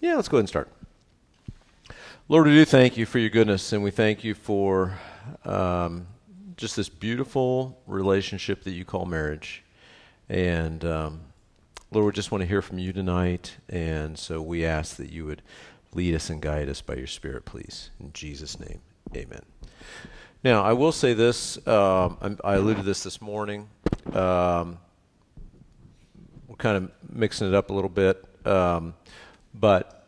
Yeah, let's go ahead and start. Lord, we do thank you for your goodness, and we thank you for um, just this beautiful relationship that you call marriage. And um, Lord, we just want to hear from you tonight, and so we ask that you would lead us and guide us by your Spirit, please. In Jesus' name, amen. Now, I will say this. Um, I alluded to this this morning. Um, we're kind of mixing it up a little bit. Um, but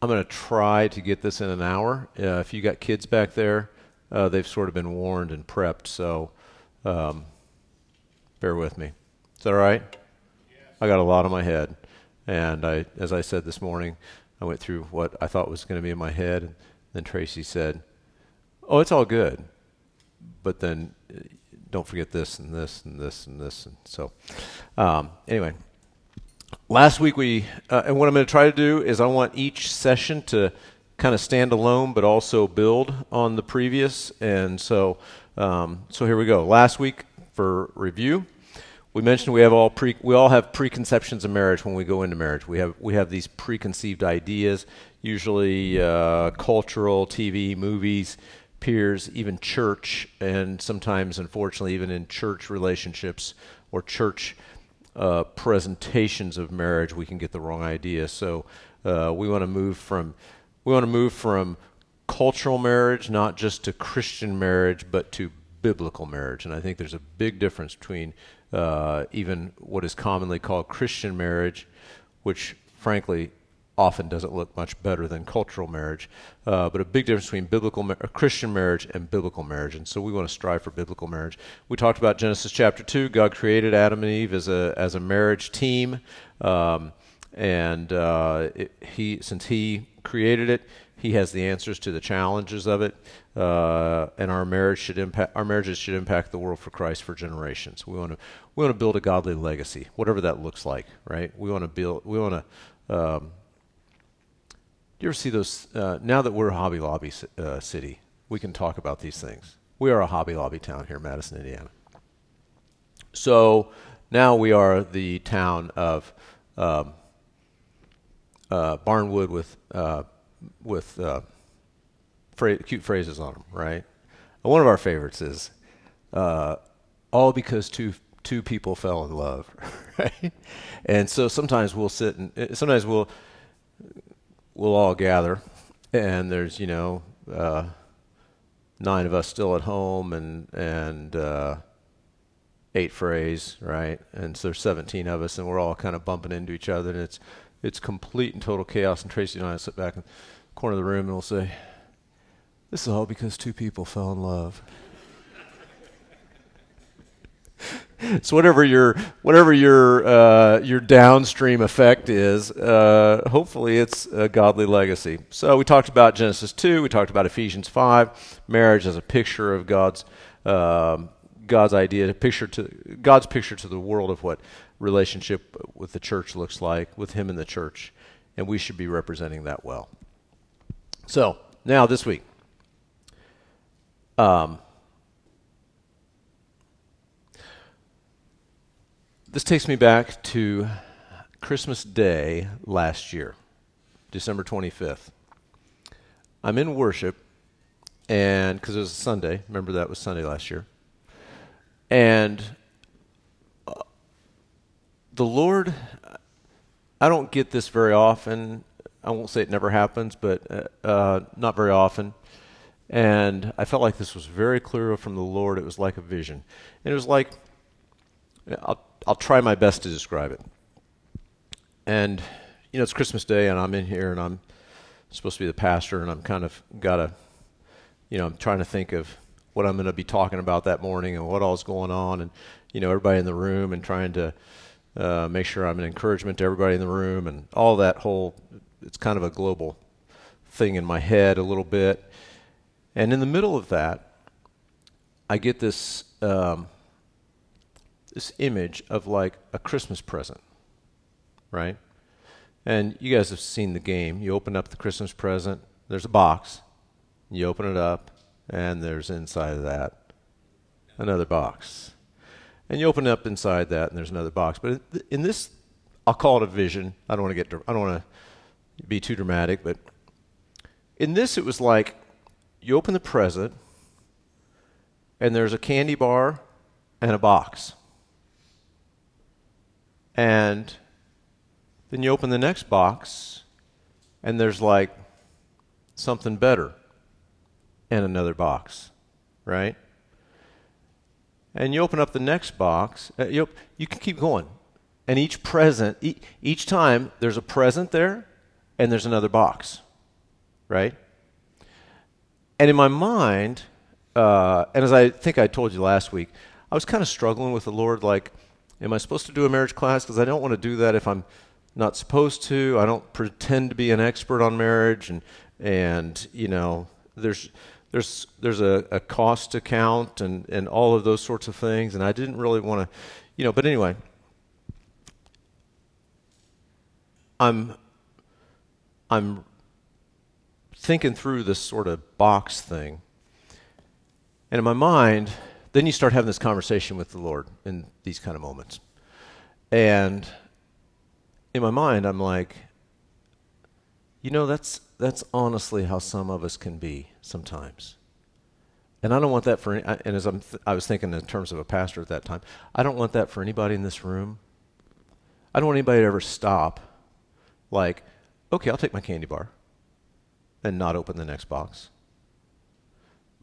I'm going to try to get this in an hour. Uh, if you got kids back there, uh, they've sort of been warned and prepped, so um, bear with me. Is that all right? Yes. I got a lot on my head, and I, as I said this morning, I went through what I thought was going to be in my head, and then Tracy said, "Oh, it's all good," but then uh, don't forget this and this and this and this, and so um, anyway last week we, uh, and what I'm going to try to do is I want each session to kind of stand alone, but also build on the previous. And so, um, so here we go. Last week for review, we mentioned we have all pre, we all have preconceptions of marriage when we go into marriage. We have we have these preconceived ideas, usually uh, cultural, TV, movies, peers, even church, and sometimes, unfortunately, even in church relationships or church uh, presentations of marriage, we can get the wrong idea. So uh, we want to move from we want to move from cultural marriage, not just to Christian marriage, but to biblical marriage. And I think there's a big difference between uh, even what is commonly called Christian marriage, which frankly often doesn't look much better than cultural marriage, uh, but a big difference between biblical Christian marriage and biblical marriage. And so we want to strive for biblical marriage. We talked about Genesis chapter two. God created Adam and Eve as a as a marriage team, um, and uh, it, he since he created it, he has the answers to the challenges of it. Uh, and our marriage should impact our marriages should impact the world for Christ for generations. We want to we want to build a godly legacy, whatever that looks like, right? We want to build we want to um, you ever see those? Uh, now that we're a Hobby Lobby uh, city, we can talk about these things. We are a Hobby Lobby town here in Madison, Indiana. So now we are the town of um, uh, Barnwood with uh, with uh, cute phrases on them, right? one of our favorites is uh, all because two two people fell in love, right? And so sometimes we'll sit and sometimes we'll we'll all gather, and there's you know uh, nine of us still at home, and and uh, eight phrase, right? And so there's 17 of us, and we're all kind of bumping into each other, and it's it's complete and total chaos. And Tracy and I sit back in the corner of the room, and we'll say, "This is all because two people fell in love." So whatever your whatever your uh, your downstream effect is, uh, hopefully it's a godly legacy. So we talked about Genesis two, we talked about Ephesians five, marriage as a picture of God's um, God's idea, a picture to God's picture to the world of what relationship with the church looks like, with Him in the church, and we should be representing that well. So now this week. Um, This takes me back to Christmas Day last year, December 25th. I'm in worship, and because it was a Sunday, remember that was Sunday last year. And uh, the Lord, I don't get this very often. I won't say it never happens, but uh, uh, not very often. And I felt like this was very clear from the Lord. It was like a vision. And it was like, I'll, I'll try my best to describe it. And you know, it's Christmas Day, and I'm in here, and I'm supposed to be the pastor, and I'm kind of got to, you know, I'm trying to think of what I'm going to be talking about that morning and what all's going on, and you know, everybody in the room, and trying to uh, make sure I'm an encouragement to everybody in the room, and all that whole. It's kind of a global thing in my head a little bit, and in the middle of that, I get this. Um, this image of like a Christmas present, right? And you guys have seen the game. You open up the Christmas present, there's a box. You open it up, and there's inside of that another box. And you open up inside that, and there's another box. But in this, I'll call it a vision. I don't want to get I don't want to be too dramatic, but in this it was like you open the present and there's a candy bar and a box. And then you open the next box and there's like something better and another box, right? And you open up the next box, uh, you, you can keep going. And each present, e- each time there's a present there and there's another box, right? And in my mind, uh, and as I think I told you last week, I was kind of struggling with the Lord like, am I supposed to do a marriage class? Because I don't want to do that if I'm not supposed to. I don't pretend to be an expert on marriage, and and you know, there's there's there's a, a cost account and and all of those sorts of things, and I didn't really want to, you know. But anyway, I'm I'm thinking through this sort of box thing, and in my mind, then you start having this conversation with the Lord in these kind of moments, and in my mind, I'm like, you know, that's that's honestly how some of us can be sometimes. And I don't want that for any, and as I'm th- I was thinking in terms of a pastor at that time, I don't want that for anybody in this room. I don't want anybody to ever stop like, okay, I'll take my candy bar and not open the next box.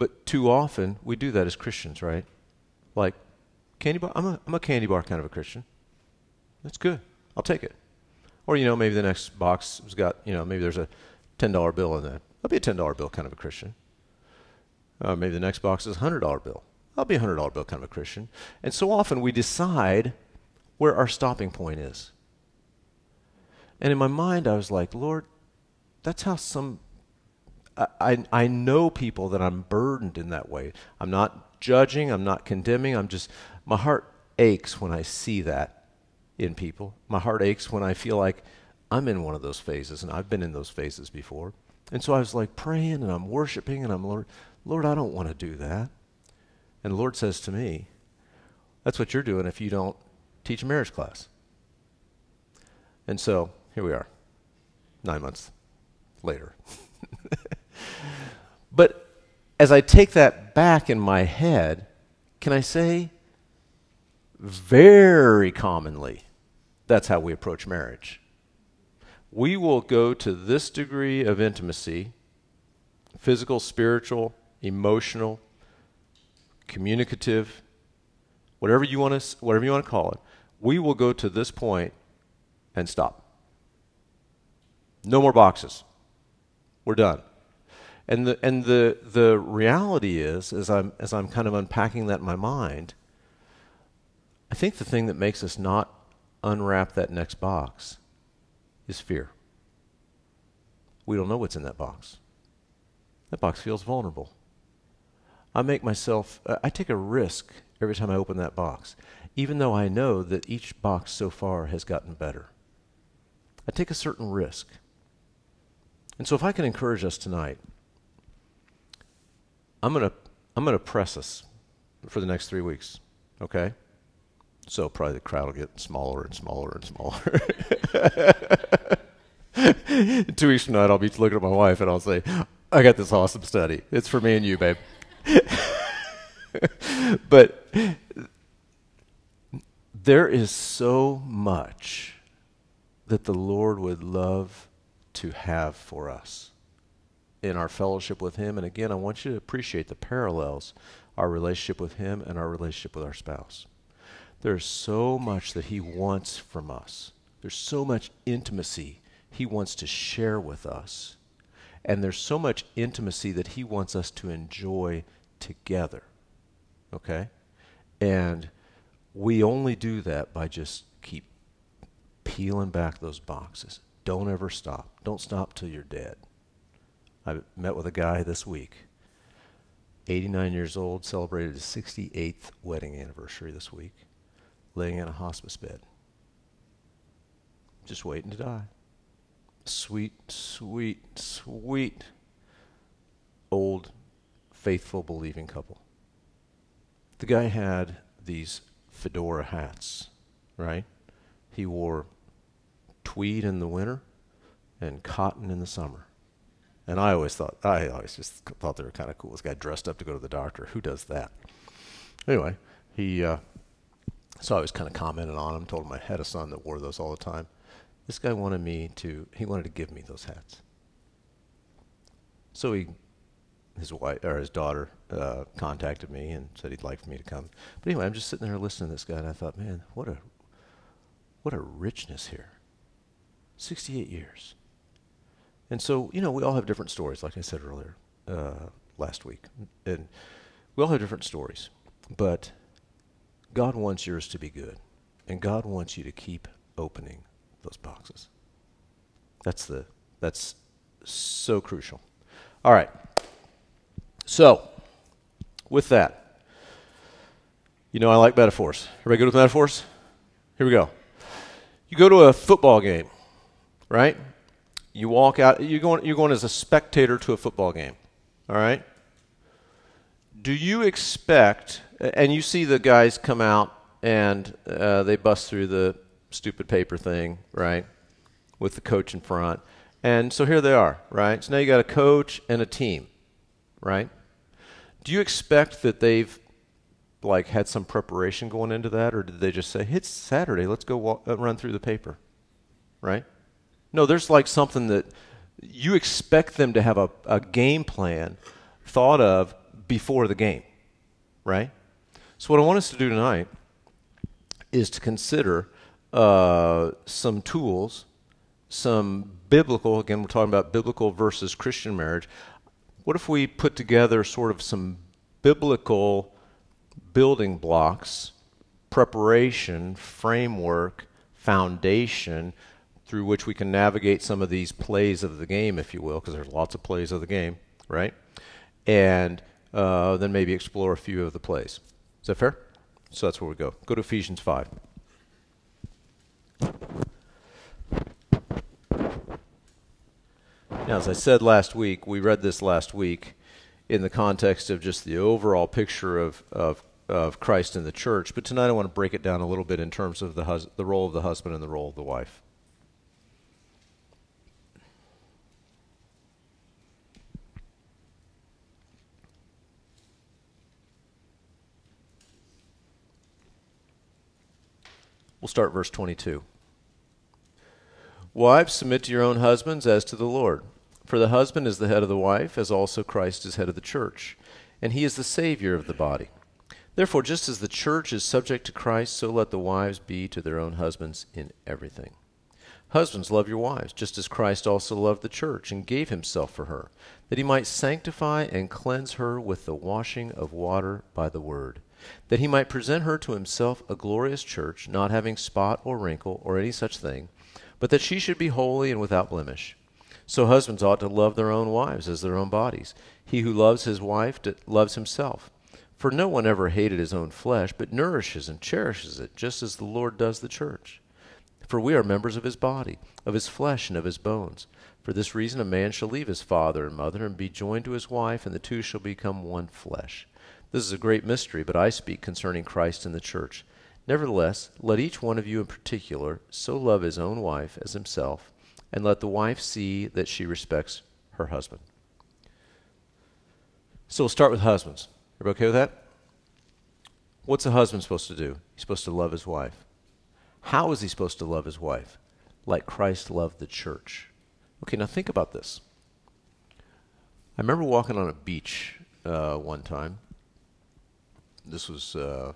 But too often we do that as Christians, right? Like, candy bar, I'm a, I'm a candy bar kind of a Christian. That's good. I'll take it. Or, you know, maybe the next box has got, you know, maybe there's a $10 bill in that. I'll be a $10 bill kind of a Christian. Uh, maybe the next box is a $100 bill. I'll be a $100 bill kind of a Christian. And so often we decide where our stopping point is. And in my mind, I was like, Lord, that's how some. I, I, know people that I'm burdened in that way. I'm not judging, I'm not condemning, I'm just. My heart aches when I see that in people. My heart aches when I feel like I'm in one of those phases, and I've been in those phases before. And so I was like praying and I'm worshiping, and I'm, Lord, Lord, I don't want to do that. And the Lord says to me, That's what you're doing if you don't teach a marriage class. And so here we are, nine months later. But as I take that back in my head, can I say, very commonly, that's how we approach marriage we will go to this degree of intimacy physical, spiritual, emotional, communicative, whatever you want to whatever you want to call it. We will go to this point and stop. No more boxes. We're done. And the and the the reality is as I'm as I'm kind of unpacking that in my mind, I think the thing that makes us not unwrap that next box is fear. We don't know what's in that box. That box feels vulnerable. I make myself, uh, I take a risk every time I open that box, even though I know that each box so far has gotten better. I take a certain risk. And so if I can encourage us tonight, I'm going to I'm going to press us for the next 3 weeks, okay? So probably the crowd will get smaller and smaller and smaller. Two weeks from now, I'll be looking at my wife and I'll say, I got this awesome study. It's for me and you, babe. but there is so much that the Lord would love to have for us in our fellowship with Him. And again, I want you to appreciate the parallels our relationship with Him and our relationship with our spouse. There's so much that He wants from us. There's so much intimacy He wants to share with us. And there's so much intimacy that He wants us to enjoy together. Okay? And we only do that by just keep peeling back those boxes. Don't ever stop. Don't stop till you're dead. I met with a guy this week, 89 years old, celebrated his 68th wedding anniversary this week laying in a hospice bed, just waiting to die. Sweet, sweet, sweet, old, faithful, believing couple. The guy had these fedora hats, right? He wore tweed in the winter and cotton in the summer. And I always thought, I always just thought they were kind of cool. This guy dressed up to go to the doctor. Who does that? Anyway, he, uh, so I was kind of commenting on him, told him I had a son that wore those all the time. This guy wanted me to, he wanted to give me those hats. So he, his wife, or his daughter, uh, contacted me and said he'd like for me to come. But anyway, I'm just sitting there listening to this guy, and I thought, man, what a, what a richness here. 68 years. And so, you know, we all have different stories, like I said earlier, uh, last week. And we all have different stories. But God wants yours to be good. And God wants you to keep opening those boxes. That's the that's so crucial. All right. So, with that, you know I like metaphors. Everybody good with metaphors? Here we go. You go to a football game, right? You walk out. You're going. You're going as a spectator to a football game. All right. Do you expect? And you see the guys come out and uh, they bust through the stupid paper thing, right? With the coach in front. And so here they are, right? So now you got a coach and a team, right? Do you expect that they've like had some preparation going into that, or did they just say, "It's Saturday, let's go walk, uh, run through the paper," right? No, there's like something that you expect them to have a, a game plan thought of before the game, right? So what I want us to do tonight is to consider uh, some tools, some biblical, again, we're talking about biblical versus Christian marriage. What if we put together sort of some biblical building blocks, preparation, framework, foundation through which we can navigate some of these plays of the game, if you will, because there's lots of plays of the game, right? And uh, then maybe explore a few of the plays. Is that fair? So that's where we go. Go to Ephesians 5. Now, as I said last week, we read this last week in the context of just the overall picture of, of, of Christ in the church. But tonight I want to break it down a little bit in terms of the, hus- the role of the husband and the role of the wife. We'll start verse 22. Wives, submit to your own husbands as to the Lord. For the husband is the head of the wife, as also Christ is head of the church, and he is the Savior of the body. Therefore, just as the church is subject to Christ, so let the wives be to their own husbands in everything. Husbands, love your wives, just as Christ also loved the church and gave himself for her, that he might sanctify and cleanse her with the washing of water by the word, that he might present her to himself a glorious church, not having spot or wrinkle or any such thing, but that she should be holy and without blemish. So husbands ought to love their own wives as their own bodies. He who loves his wife loves himself. For no one ever hated his own flesh, but nourishes and cherishes it, just as the Lord does the church. For we are members of his body, of his flesh, and of his bones. For this reason, a man shall leave his father and mother and be joined to his wife, and the two shall become one flesh. This is a great mystery, but I speak concerning Christ and the church. Nevertheless, let each one of you in particular so love his own wife as himself, and let the wife see that she respects her husband. So we'll start with husbands. Everybody okay with that? What's a husband supposed to do? He's supposed to love his wife. How is he supposed to love his wife? Like Christ loved the church. Okay, now think about this. I remember walking on a beach uh, one time this was uh,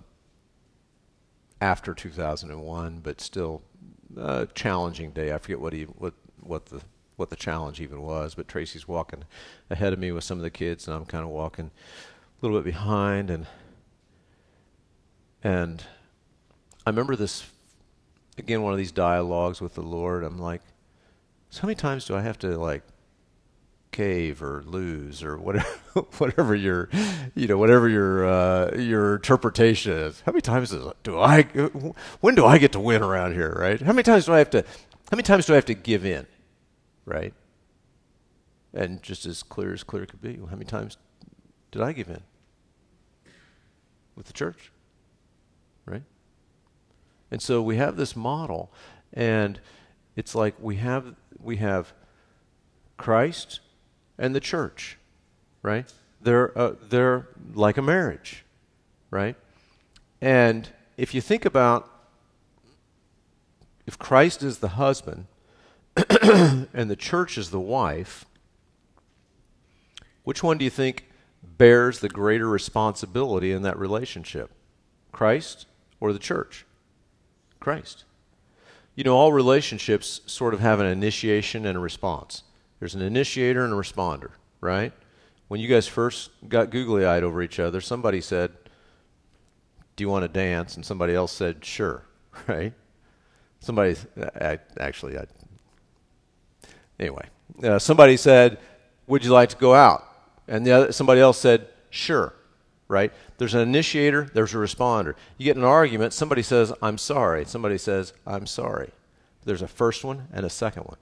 after 2001, but still a challenging day. I forget what he what what the what the challenge even was, but Tracy's walking ahead of me with some of the kids, and I'm kind of walking a little bit behind, and and I remember this again one of these dialogues with the Lord. I'm like, so how many times do I have to like cave or lose or whatever whatever your you know whatever your uh, your interpretation is. How many times do I when do I get to win around here, right? How many times do I have to how many times do I have to give in, right? And just as clear as clear could be, how many times did I give in with the church, right? And so we have this model, and It's like we have we have Christ and the church, right? They're uh, they're like a marriage, right? And if you think about if Christ is the husband and the church is the wife, which one do you think bears the greater responsibility in that relationship? Christ or the church? Christ. You know, all relationships sort of have an initiation and a response. There's an initiator and a responder, right? When you guys first got googly eyed over each other, somebody said, Do you want to dance? And somebody else said, Sure, right? Somebody, I, actually, I, anyway, uh, somebody said, Would you like to go out? And the other, somebody else said, Sure, right? There's an initiator, there's a responder. You get an argument, somebody says, I'm sorry. Somebody says, I'm sorry. There's a first one and a second one,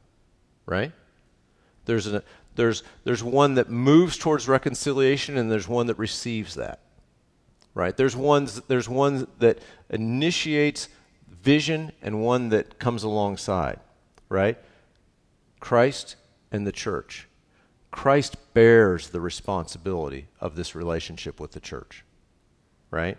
right? There's, a, there's, there's one that moves towards reconciliation and there's one that receives that, right? There's, ones, there's one that initiates vision and one that comes alongside, right? Christ and the church. Christ bears the responsibility of this relationship with the church, right?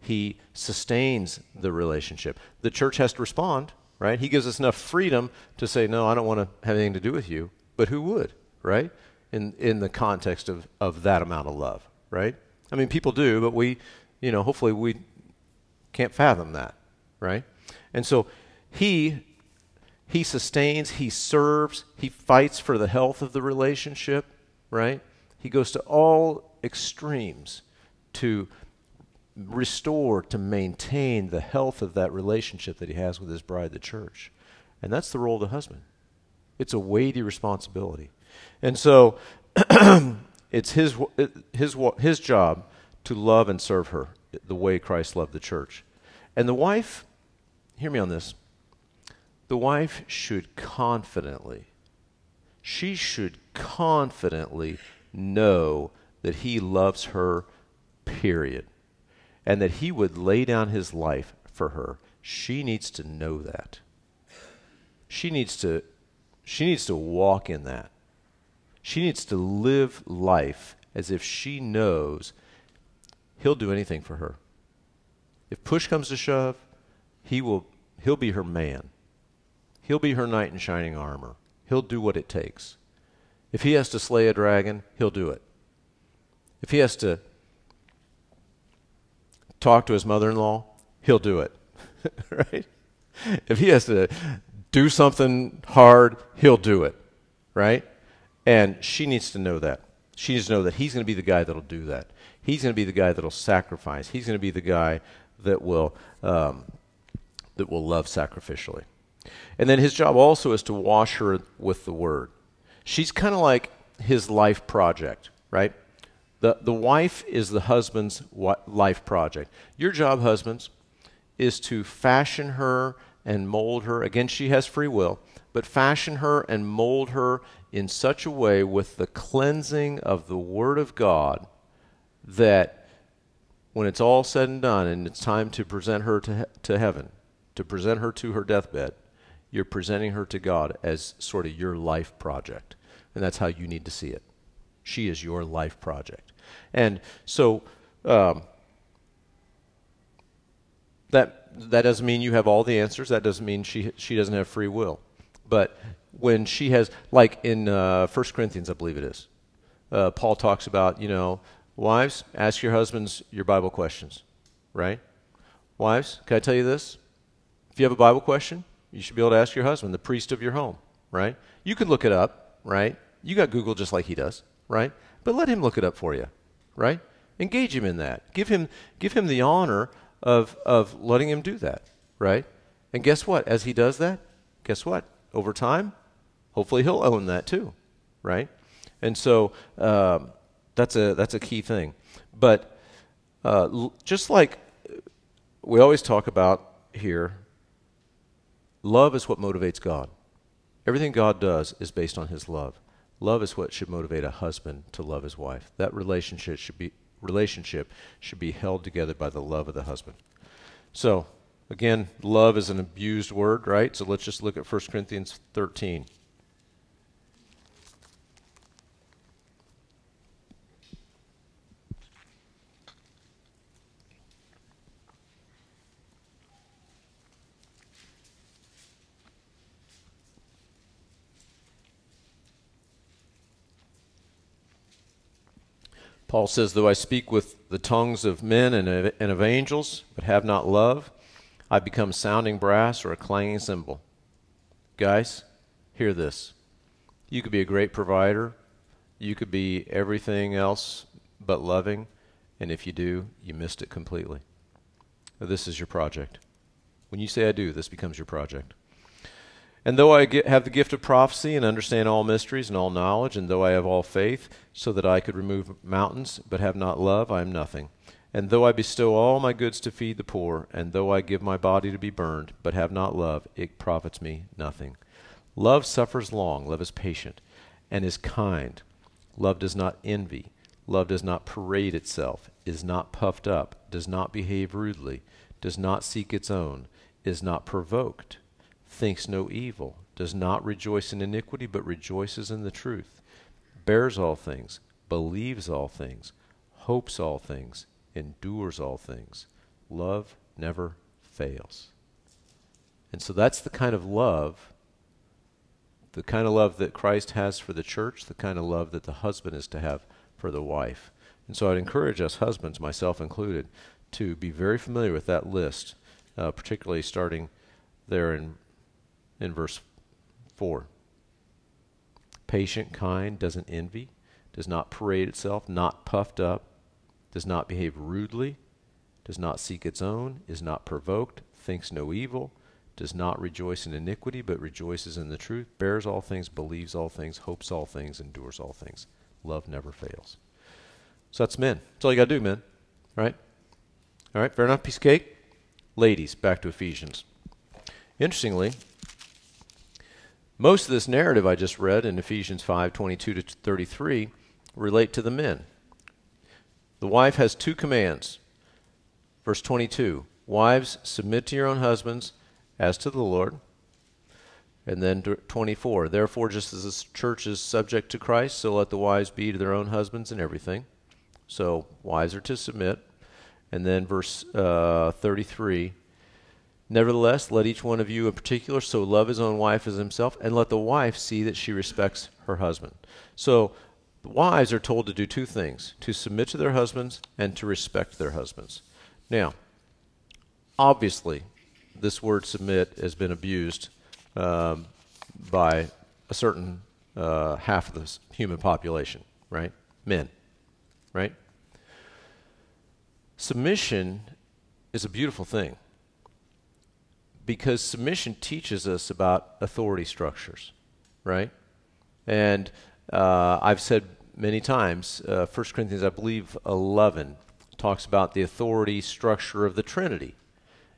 He sustains the relationship. The church has to respond, right? He gives us enough freedom to say, no, I don't want to have anything to do with you. But who would, right? In, in the context of, of that amount of love, right? I mean, people do, but we, you know, hopefully we can't fathom that, right? And so he he sustains, he serves, he fights for the health of the relationship, right? He goes to all extremes to restore, to maintain the health of that relationship that he has with his bride, the church. And that's the role of the husband. It's a weighty responsibility. And so it's his, his, his job to love and serve her the way Christ loved the church. And the wife, hear me on this the wife should confidently, she should confidently know that he loves her, period. And that he would lay down his life for her. She needs to know that. She needs to she needs to walk in that. She needs to live life as if she knows he'll do anything for her. If push comes to shove, he will he'll be her man. He'll be her knight in shining armor. He'll do what it takes. If he has to slay a dragon, he'll do it. If he has to talk to his mother in law, he'll do it. right? If he has to do something hard, he'll do it. Right? And she needs to know that. She needs to know that he's going to be the guy that'll do that. He's going to be the guy that'll sacrifice. He's going to be the guy that will um, that will love sacrificially. And then his job also is to wash her with the word. She's kind of like his life project, right? The, the wife is the husband's life project. Your job, husbands, is to fashion her and mold her. Again, she has free will, but fashion her and mold her in such a way with the cleansing of the Word of God that when it's all said and done and it's time to present her to, he- to heaven, to present her to her deathbed, you're presenting her to God as sort of your life project. And that's how you need to see it. She is your life project. And so um, that, that doesn't mean you have all the answers. That doesn't mean she, she doesn't have free will. But when she has, like in uh, 1 Corinthians, I believe it is, uh, Paul talks about, you know, wives, ask your husbands your Bible questions, right? Wives, can I tell you this? If you have a Bible question, you should be able to ask your husband, the priest of your home, right? You can look it up, right? You got Google just like he does, right? But let him look it up for you, right? Engage him in that. Give him give him the honor of of letting him do that, right? And guess what? As he does that, guess what? Over time, hopefully he'll own that too, right? And so um, that's a that's a key thing. But uh, l- just like we always talk about here Love is what motivates God. Everything God does is based on his love. Love is what should motivate a husband to love his wife. That relationship should be relationship should be held together by the love of the husband. So, Again, love is an abused word, right? So let's just look at 1 Corinthians 13. Paul says, Though I speak with the tongues of men and of, and of angels, but have not love, I become sounding brass or a clanging cymbal. Guys, hear this. You could be a great provider, you could be everything else but loving, and if you do, you missed it completely. This is your project. When you say I do, this becomes your project. And though I have the gift of prophecy and understand all mysteries and all knowledge, and though I have all faith, so that I could remove mountains, but have not love, I am nothing. And though I bestow all my goods to feed the poor, and though I give my body to be burned, but have not love, it profits me nothing. Love suffers long, love is patient, and is kind. Love does not envy. Love does not parade itself, is not puffed up, does not behave rudely, does not seek its own, is not provoked thinks no evil, does not rejoice in iniquity, but rejoices in the truth, bears all things, believes all things, hopes all things, endures all things. Love never fails. And so that's the kind of love, the kind of love that Christ has for the church, the kind of love that the husband is to have for the wife. And so I'd encourage us, husbands, myself included, to be very familiar with that list, uh, particularly starting there in in verse 4. Patient, kind, doesn't envy, does not parade itself, not puffed up, does not behave rudely, does not seek its own, is not provoked, thinks no evil, does not rejoice in iniquity, but rejoices in the truth, bears all things, believes all things, hopes all things, endures all things. Love never fails. So that's men. That's all you got to do, men. Right? All right, fair enough? Piece of cake? Ladies, back to Ephesians. Interestingly, most of this narrative I just read in Ephesians 5 22 to 33 relate to the men. The wife has two commands. Verse 22 Wives, submit to your own husbands as to the Lord. And then 24 Therefore, just as the church is subject to Christ, so let the wives be to their own husbands in everything. So, wives are to submit. And then verse uh, 33 Nevertheless, let each one of you in particular so love his own wife as himself, and let the wife see that she respects her husband. So, wives are told to do two things to submit to their husbands and to respect their husbands. Now, obviously, this word submit has been abused um, by a certain uh, half of the human population, right? Men, right? Submission is a beautiful thing because submission teaches us about authority structures, right? And uh, I've said many times, uh, 1 Corinthians, I believe, 11 talks about the authority structure of the Trinity.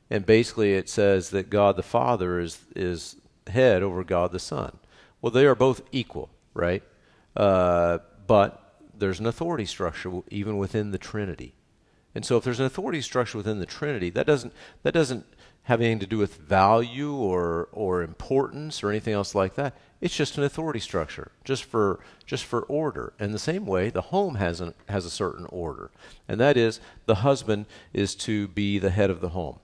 And basically, it says that God the Father is, is head over God the Son. Well, they are both equal, right? Uh, but there's an authority structure even within the Trinity. And so, if there's an authority structure within the Trinity, that doesn't that doesn't have anything to do with value or or importance or anything else like that. It's just an authority structure, just for just for order. And the same way, the home has an, has a certain order, and that is the husband is to be the head of the home,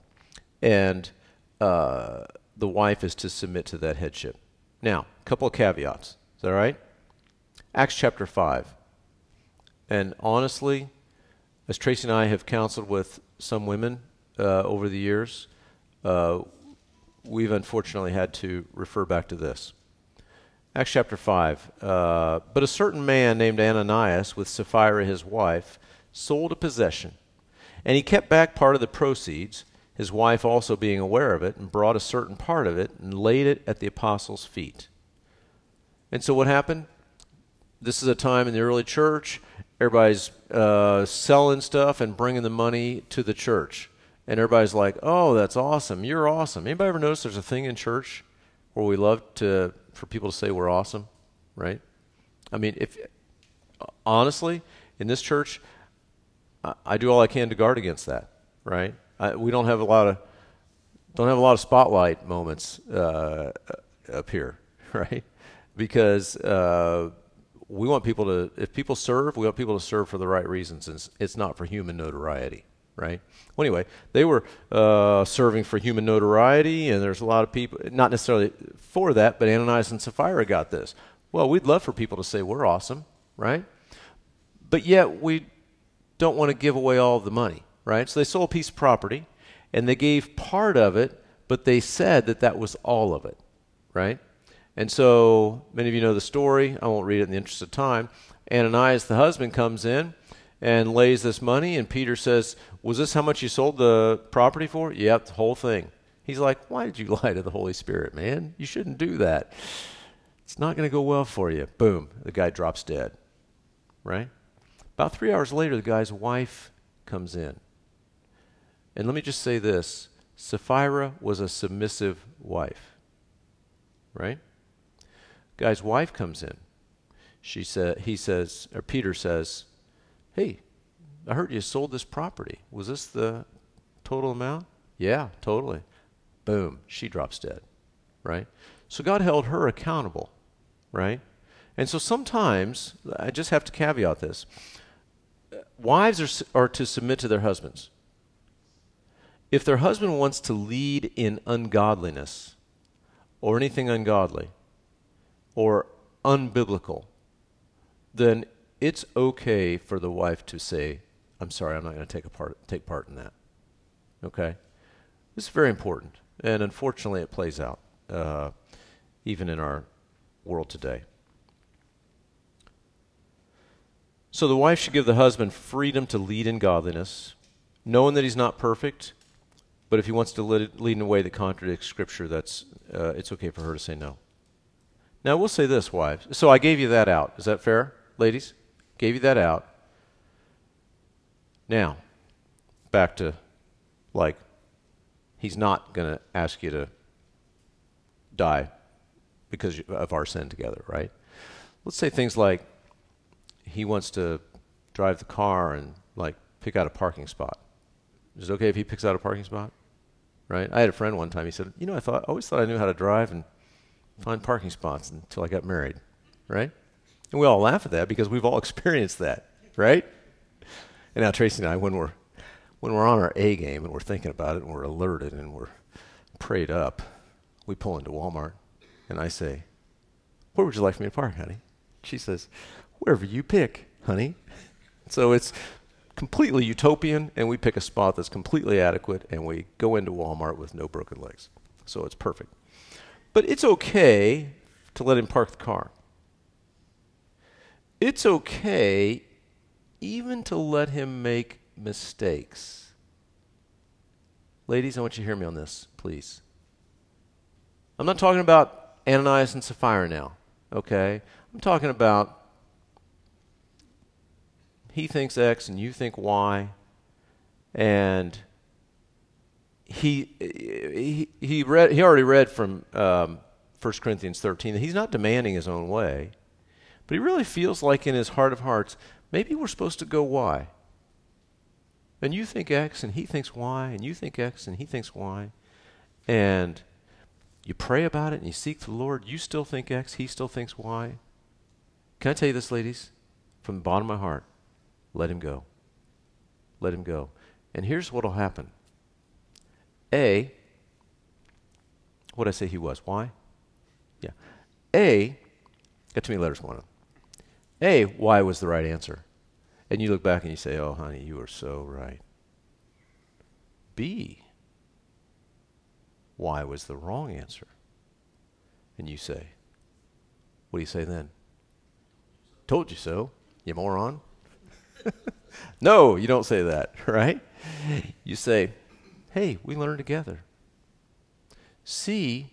and uh, the wife is to submit to that headship. Now, a couple of caveats. Is that right? Acts chapter five, and honestly, as Tracy and I have counseled with some women uh, over the years uh, we've unfortunately had to refer back to this. Acts chapter 5. Uh, but a certain man named Ananias, with Sapphira his wife, sold a possession. And he kept back part of the proceeds, his wife also being aware of it, and brought a certain part of it and laid it at the apostles' feet. And so what happened? This is a time in the early church, everybody's uh, selling stuff and bringing the money to the church and everybody's like, "Oh, that's awesome! You're awesome." Anybody ever notice there's a thing in church where we love to for people to say we're awesome, right? I mean, if honestly, in this church, I, I do all I can to guard against that, right? I, we don't have a lot of don't have a lot of spotlight moments uh, up here, right? Because uh, we want people to, if people serve, we want people to serve for the right reasons. And it's not for human notoriety, right? Well, anyway, they were uh, serving for human notoriety, and there's a lot of people, not necessarily for that, but Ananias and Sapphira got this. Well, we'd love for people to say we're awesome, right? But yet we don't want to give away all the money, right? So they sold a piece of property, and they gave part of it, but they said that that was all of it, right? And so many of you know the story. I won't read it in the interest of time. Ananias, the husband, comes in and lays this money, and Peter says, Was this how much you sold the property for? Yep, the whole thing. He's like, Why did you lie to the Holy Spirit, man? You shouldn't do that. It's not going to go well for you. Boom, the guy drops dead. Right? About three hours later, the guy's wife comes in. And let me just say this Sapphira was a submissive wife. Right? Guy's wife comes in. She said, he says, or Peter says, Hey, I heard you sold this property. Was this the total amount? Yeah, totally. Boom, she drops dead. Right? So God held her accountable. Right? And so sometimes, I just have to caveat this wives are, are to submit to their husbands. If their husband wants to lead in ungodliness or anything ungodly or unbiblical, then it's okay for the wife to say, I'm sorry, I'm not going to take, part, take part in that. Okay? This is very important. And unfortunately, it plays out uh, even in our world today. So the wife should give the husband freedom to lead in godliness, knowing that he's not perfect, but if he wants to lead, lead in a way that contradicts Scripture, that's uh, it's okay for her to say no. Now we'll say this, wives. So I gave you that out. Is that fair, ladies? Gave you that out. Now, back to like, he's not going to ask you to die because of our sin together, right? Let's say things like, he wants to drive the car and like pick out a parking spot. Is it okay if he picks out a parking spot? Right? I had a friend one time. He said, "You know, I thought always thought I knew how to drive and find parking spots until I got married." Right? And we all laugh at that because we've all experienced that, right? And now Tracy and I, when we're when we're on our A game and we're thinking about it and we're alerted and we're prayed up, we pull into Walmart, and I say, "Where would you like me to park, honey?" She says, wherever you pick, honey. So it's completely utopian, and we pick a spot that's completely adequate, and we go into Walmart with no broken legs. So it's perfect. But it's okay to let him park the car. It's okay even to let him make mistakes. Ladies, I want you to hear me on this, please. I'm not talking about Ananias and Sapphira now, okay? I'm talking about he thinks X and you think Y, and he he he read he already read from um, 1 Corinthians 13 that he's not demanding his own way, but he really feels like in his heart of hearts maybe we're supposed to go Y. And you think X and he thinks Y, and you think X and he thinks Y, and you pray about it and you seek the Lord. You still think X, he still thinks Y. Can I tell you this, ladies, from the bottom of my heart? Let him go. Let him go. And here's what will happen. A, what I say he was? Why? Yeah. A, got too many letters going on. A, Y was the right answer? And you look back and you say, oh, honey, you are so right. B, Y was the wrong answer? And you say, what do you say then? Told you so, you moron. no, you don't say that, right? You say, hey, we learn together. C,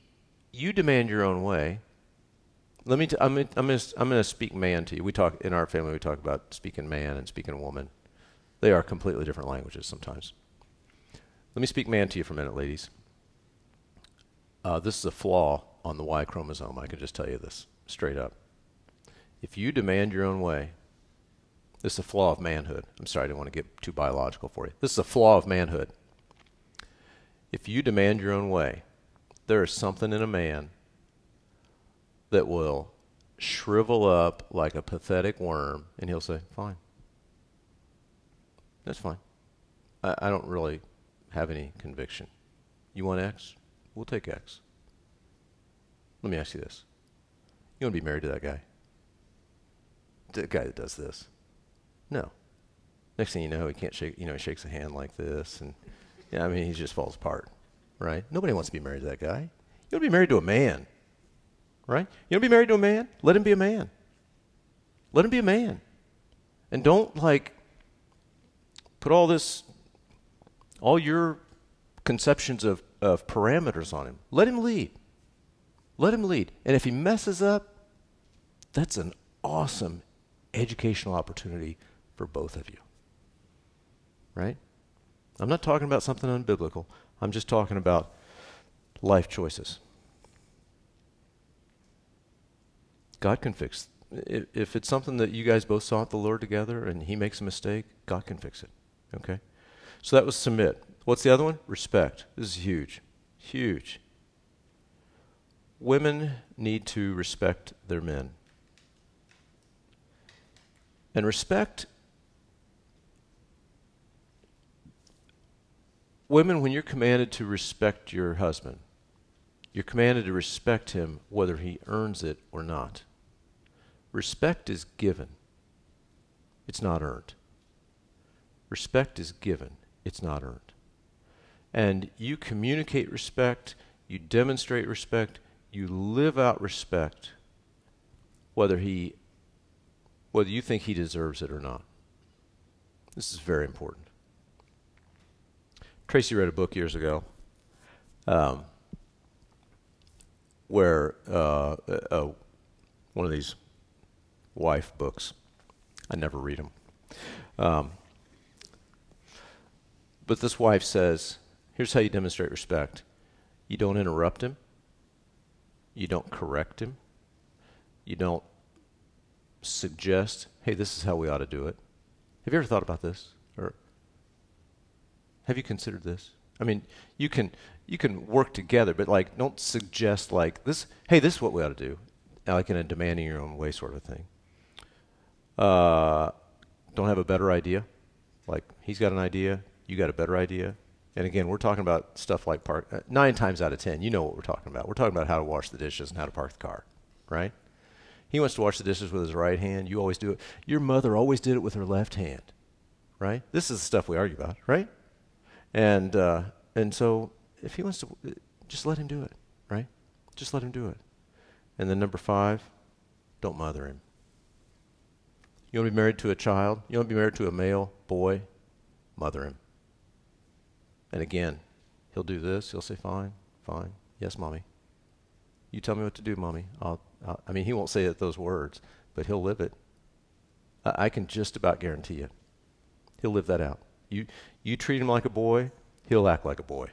you demand your own way. Let me. T- I'm. I'm going. I'm going to speak man to you. We talk in our family. We talk about speaking man and speaking woman. They are completely different languages sometimes. Let me speak man to you for a minute, ladies. Uh, this is a flaw on the Y chromosome. I can just tell you this straight up. If you demand your own way, this is a flaw of manhood. I'm sorry, I didn't want to get too biological for you. This is a flaw of manhood. if you demand your own way, there is something in a man that will shrivel up like a pathetic worm, and he'll say, Fine. That's fine. I, I don't really have any conviction. You want X? We'll take X. Let me ask you this. You want to be married to that guy? The guy that does this? No. Next thing you know, he can't shake, you know, he shakes a hand like this, and yeah, I mean, he just falls apart, right? Nobody wants to be married to that guy. You want to be married to a man, right? You to be married to a man? Let him be a man. Let him be a man. And don't, like, put all this, all your conceptions of, of parameters on him. Let him lead. Let him lead. And if he messes up, that's an awesome educational opportunity for both of you. Right? I'm not talking about something unbiblical. I'm just talking about life choices. God can fix. If it's something that you guys both sought the Lord together and he makes a mistake, God can fix it. Okay? So that was submit. What's the other one? Respect. This is huge. Huge. Women need to respect their men. And respect women, when you're commanded to respect your husband, you're commanded to respect him whether he earns it or not. Respect is given, it's not earned. Respect is given, it's not earned. And you communicate respect, you demonstrate respect, you live out respect whether he whether you think he deserves it or not. This is very important. Tracy read a book years ago um, where uh, uh, one of these wife books. I never read them. Um, but this wife says, here's how you demonstrate respect you don't interrupt him, you don't correct him, you don't suggest, hey, this is how we ought to do it. Have you ever thought about this? Or have you considered this? I mean, you can you can work together, but like don't suggest like this. Hey, this is what we ought to do, like in a demanding your own way sort of thing. Uh, don't have a better idea. Like he's got an idea, you got a better idea. And again, we're talking about stuff like park. Uh, nine times out of ten, you know what we're talking about. We're talking about how to wash the dishes and how to park the car, right? He wants to wash the dishes with his right hand. You always do it. Your mother always did it with her left hand, right? This is the stuff we argue about, right? And uh, and so if he wants to, just let him do it, right? Just let him do it. And then number five, don't mother him. You want to be married to a child? You want to be married to a male boy? Mother him. And again, he'll do this. He'll say, "Fine, fine, yes, mommy." You tell me what to do, mommy. I'll, I'll, i mean, he won't say it those words, but he'll live it. I, I can just about guarantee you. He'll live that out. You, you treat him like a boy, he'll act like a boy.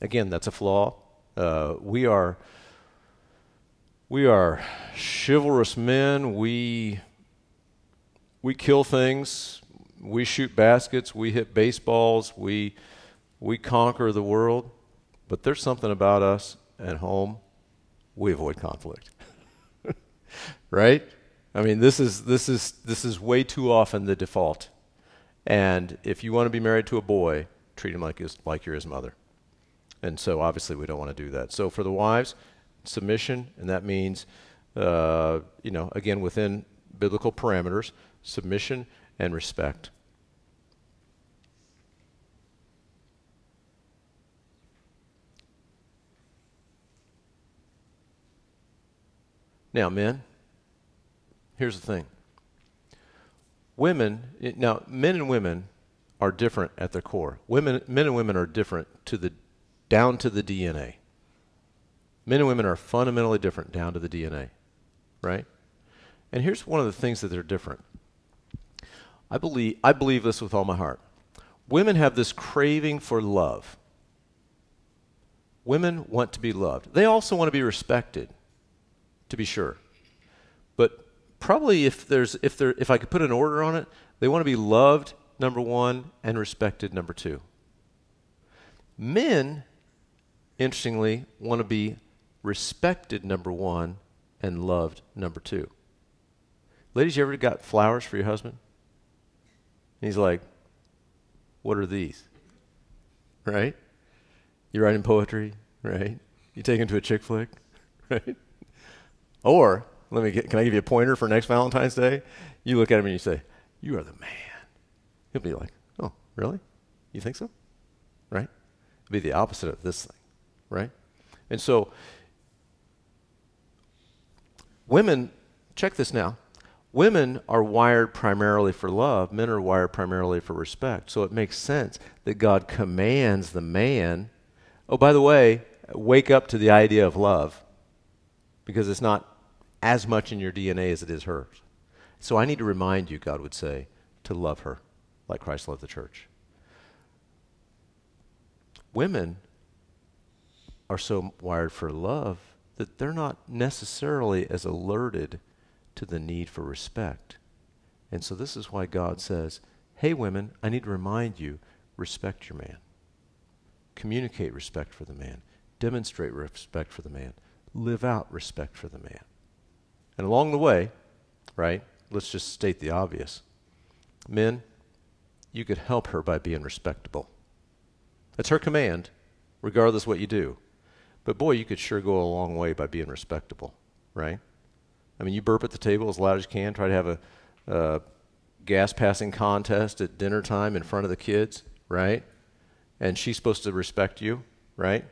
Again, that's a flaw. Uh, we are we are chivalrous men. We we kill things. We shoot baskets. We hit baseballs. We we conquer the world. But there's something about us at home we avoid conflict. right? I mean, this is this is this is way too often the default. And if you want to be married to a boy, treat him like his, like you're his mother. And so obviously we don't want to do that. So for the wives, submission, and that means, uh, you know, again within biblical parameters, submission and respect. Now, men, here's the thing. Women, eh, now, men and women are different at their core. Women, men and women are different to the, down to the DNA. Men and women are fundamentally different down to the DNA, right? And here's one of the things that they're different. I believe, I believe this with all my heart. Women have this craving for love. Women want to be loved. They also want to be respected to be sure. But probably if there's if there if I could put an order on it, they want to be loved number 1 and respected number 2. Men interestingly, want to be respected, number one, and loved, number two. Ladies, you ever got flowers for your husband? He's like, What are these? Right? You're writing poetry? Right? You take him to a chick flick? Right? Or, let me get, can I give you a pointer for next Valentine's Day? You look at him and you say, You are the man. He'll be like, Oh, really? You think so? Right? It'll be the opposite of this thing. Right? And so, women, check this now Women are wired primarily for love, men are wired primarily for respect. So it makes sense that God commands the man, oh, by the way, wake up to the idea of love because it's not as much in your DNA as it is hers. So I need to remind you, God would say, to love her like Christ loved the church. Women are so wired for love that they're not necessarily as alerted to the need for respect. And so this is why God says, hey, women, I need to remind you respect your man. Communicate respect for the man. Demonstrate respect for the man. Live out respect for the man. And along the way, right, let's just state the obvious. Men, you could help her by being respectable. That's her command, regardless what you do. But boy, you could sure go a long way by being respectable, right? I mean, you burp at the table as loud as you can, try to have a, a gas passing contest at dinner time in front of the kids, right? And she's supposed to respect you, right?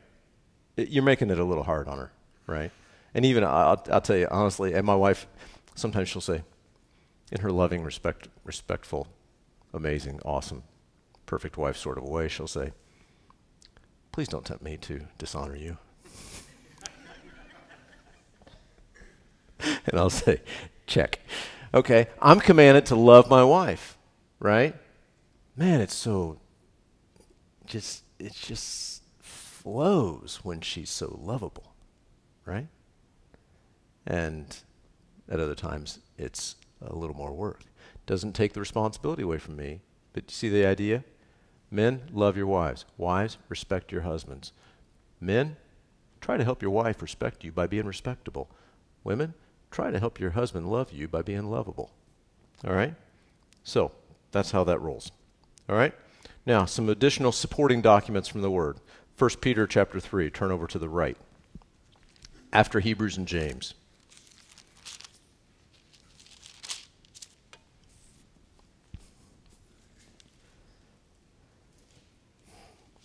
It, you're making it a little hard on her, right? And even, I'll, I'll tell you honestly, and my wife, sometimes she'll say, in her loving, respect, respectful, amazing, awesome, perfect wife sort of way, she'll say, Please don't tempt me to dishonor you. and I'll say, check. Okay, I'm commanded to love my wife, right? Man, it's so just it just flows when she's so lovable, right? And at other times it's a little more work. Doesn't take the responsibility away from me, but you see the idea? Men, love your wives. Wives, respect your husbands. Men, try to help your wife respect you by being respectable. Women, try to help your husband love you by being lovable. All right? So, that's how that rolls. All right? Now, some additional supporting documents from the Word. 1 Peter chapter 3, turn over to the right. After Hebrews and James.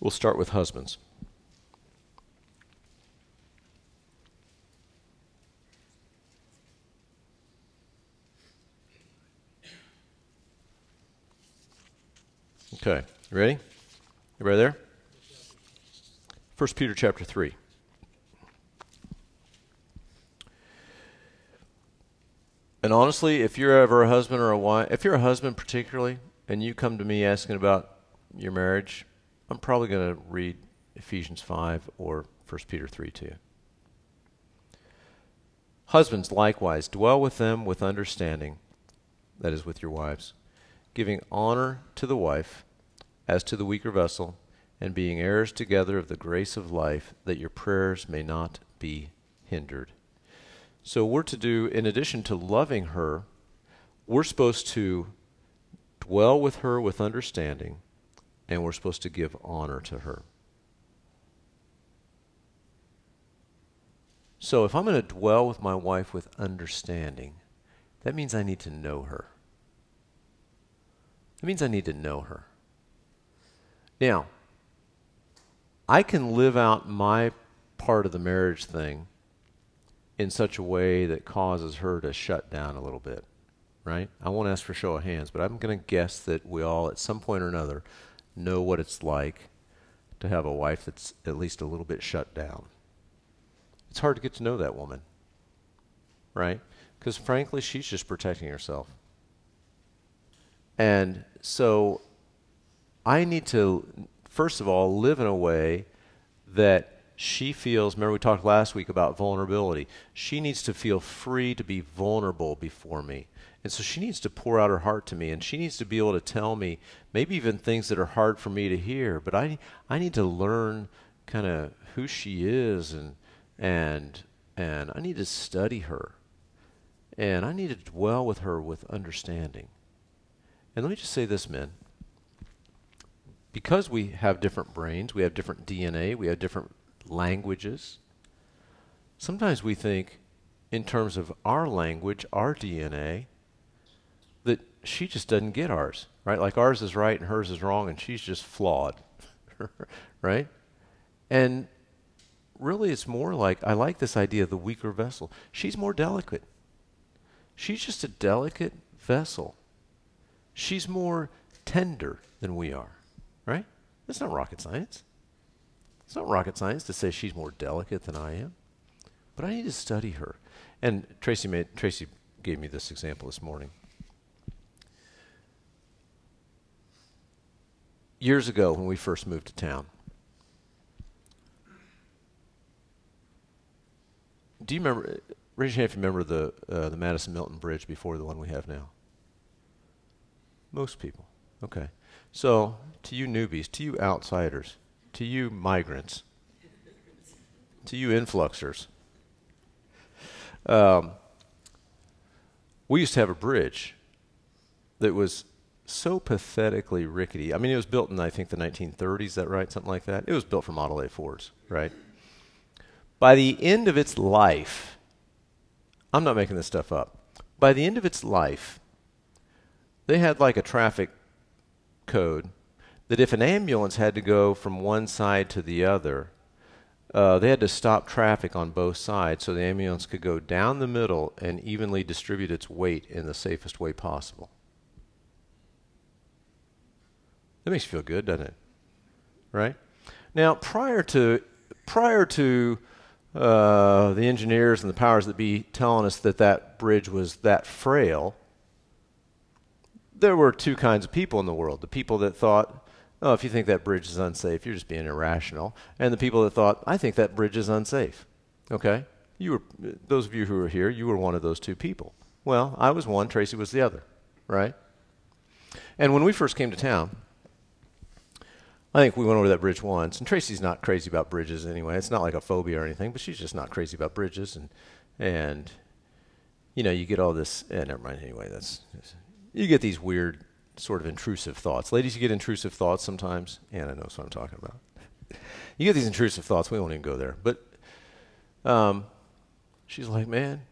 We'll start with husbands. Okay, you ready? Everybody there? 1 Peter chapter 3. And honestly, if you're ever a husband or a wife, if you're a husband particularly, and you come to me asking about your marriage, I'm probably going to read Ephesians 5 or 1 Peter 3 to you. Husbands, likewise, dwell with them with understanding, that is, with your wives, giving honor to the wife as to the weaker vessel, and being heirs together of the grace of life, that your prayers may not be hindered. So, we're to do, in addition to loving her, we're supposed to dwell with her with understanding, and we're supposed to give honor to her. So, if I'm going to dwell with my wife with understanding, that means I need to know her. That means I need to know her. Now, I can live out my part of the marriage thing in such a way that causes her to shut down a little bit, right? I won't ask for show of hands, but I'm going to guess that we all, at some point or another, know what it's like to have a wife that's at least a little bit shut down. It's hard to get to know that woman, right? Because frankly, she's just protecting herself. And so I need to, first of all, live in a way that she feels. Remember, we talked last week about vulnerability. She needs to feel free to be vulnerable before me. And so she needs to pour out her heart to me, and she needs to be able to tell me maybe even things that are hard for me to hear. But I, I need to learn kind of who she is and and and I need to study her. And I need to dwell with her with understanding. And let me just say this, men. Because we have different brains, we have different DNA, we have different languages, sometimes we think in terms of our language, our DNA, that she just doesn't get ours, right? Like ours is right and hers is wrong, and she's just flawed, right? And really, it's more like I like this idea of the weaker vessel. She's more delicate. She's just a delicate vessel. She's more tender than we are, That's not rocket science. It's not rocket science to say she's more delicate than I am. But I need to study her. And Tracy made Tracy gave me this example this morning. Years ago when we first moved to town, do you remember? Raise your hand if you remember the uh, the Madison Milton Bridge before the one we have now. Most people. Okay. So, to you newbies, to you outsiders, to you migrants, to you influxers, um, we used to have a bridge that was so pathetically rickety. I mean, it was built in, I think, the 1930s, is that right? Something like that. It was built for Model A Fords, right? By the end of its life, I'm not making this stuff up. By the end of its life, they had like a traffic code that if an ambulance had to go from one side to the other, uh, they had to stop traffic on both sides so the ambulance could go down the middle and evenly distribute its weight in the safest way possible. That makes you feel good, doesn't it? Right? Now, prior to prior to uh, the engineers and the powers that be telling us that that bridge was that frail, there were two kinds of people in the world. The people that thought, oh, if you think that bridge is unsafe, you're just being irrational. And the people that thought, I think that bridge is unsafe. Okay? You were, those of you who were here, you were one of those two people. Well, I was one, Tracy was the other, right? And when we first came to town, I think we went over that bridge once, and Tracy's not crazy about bridges anyway. It's not like a phobia or anything, but she's just not crazy about bridges, and and you know you get all this. Eh, never mind. Anyway, that's you get these weird sort of intrusive thoughts. Ladies, you get intrusive thoughts sometimes, and I know what I'm talking about. you get these intrusive thoughts. We won't even go there, but um, she's like, man,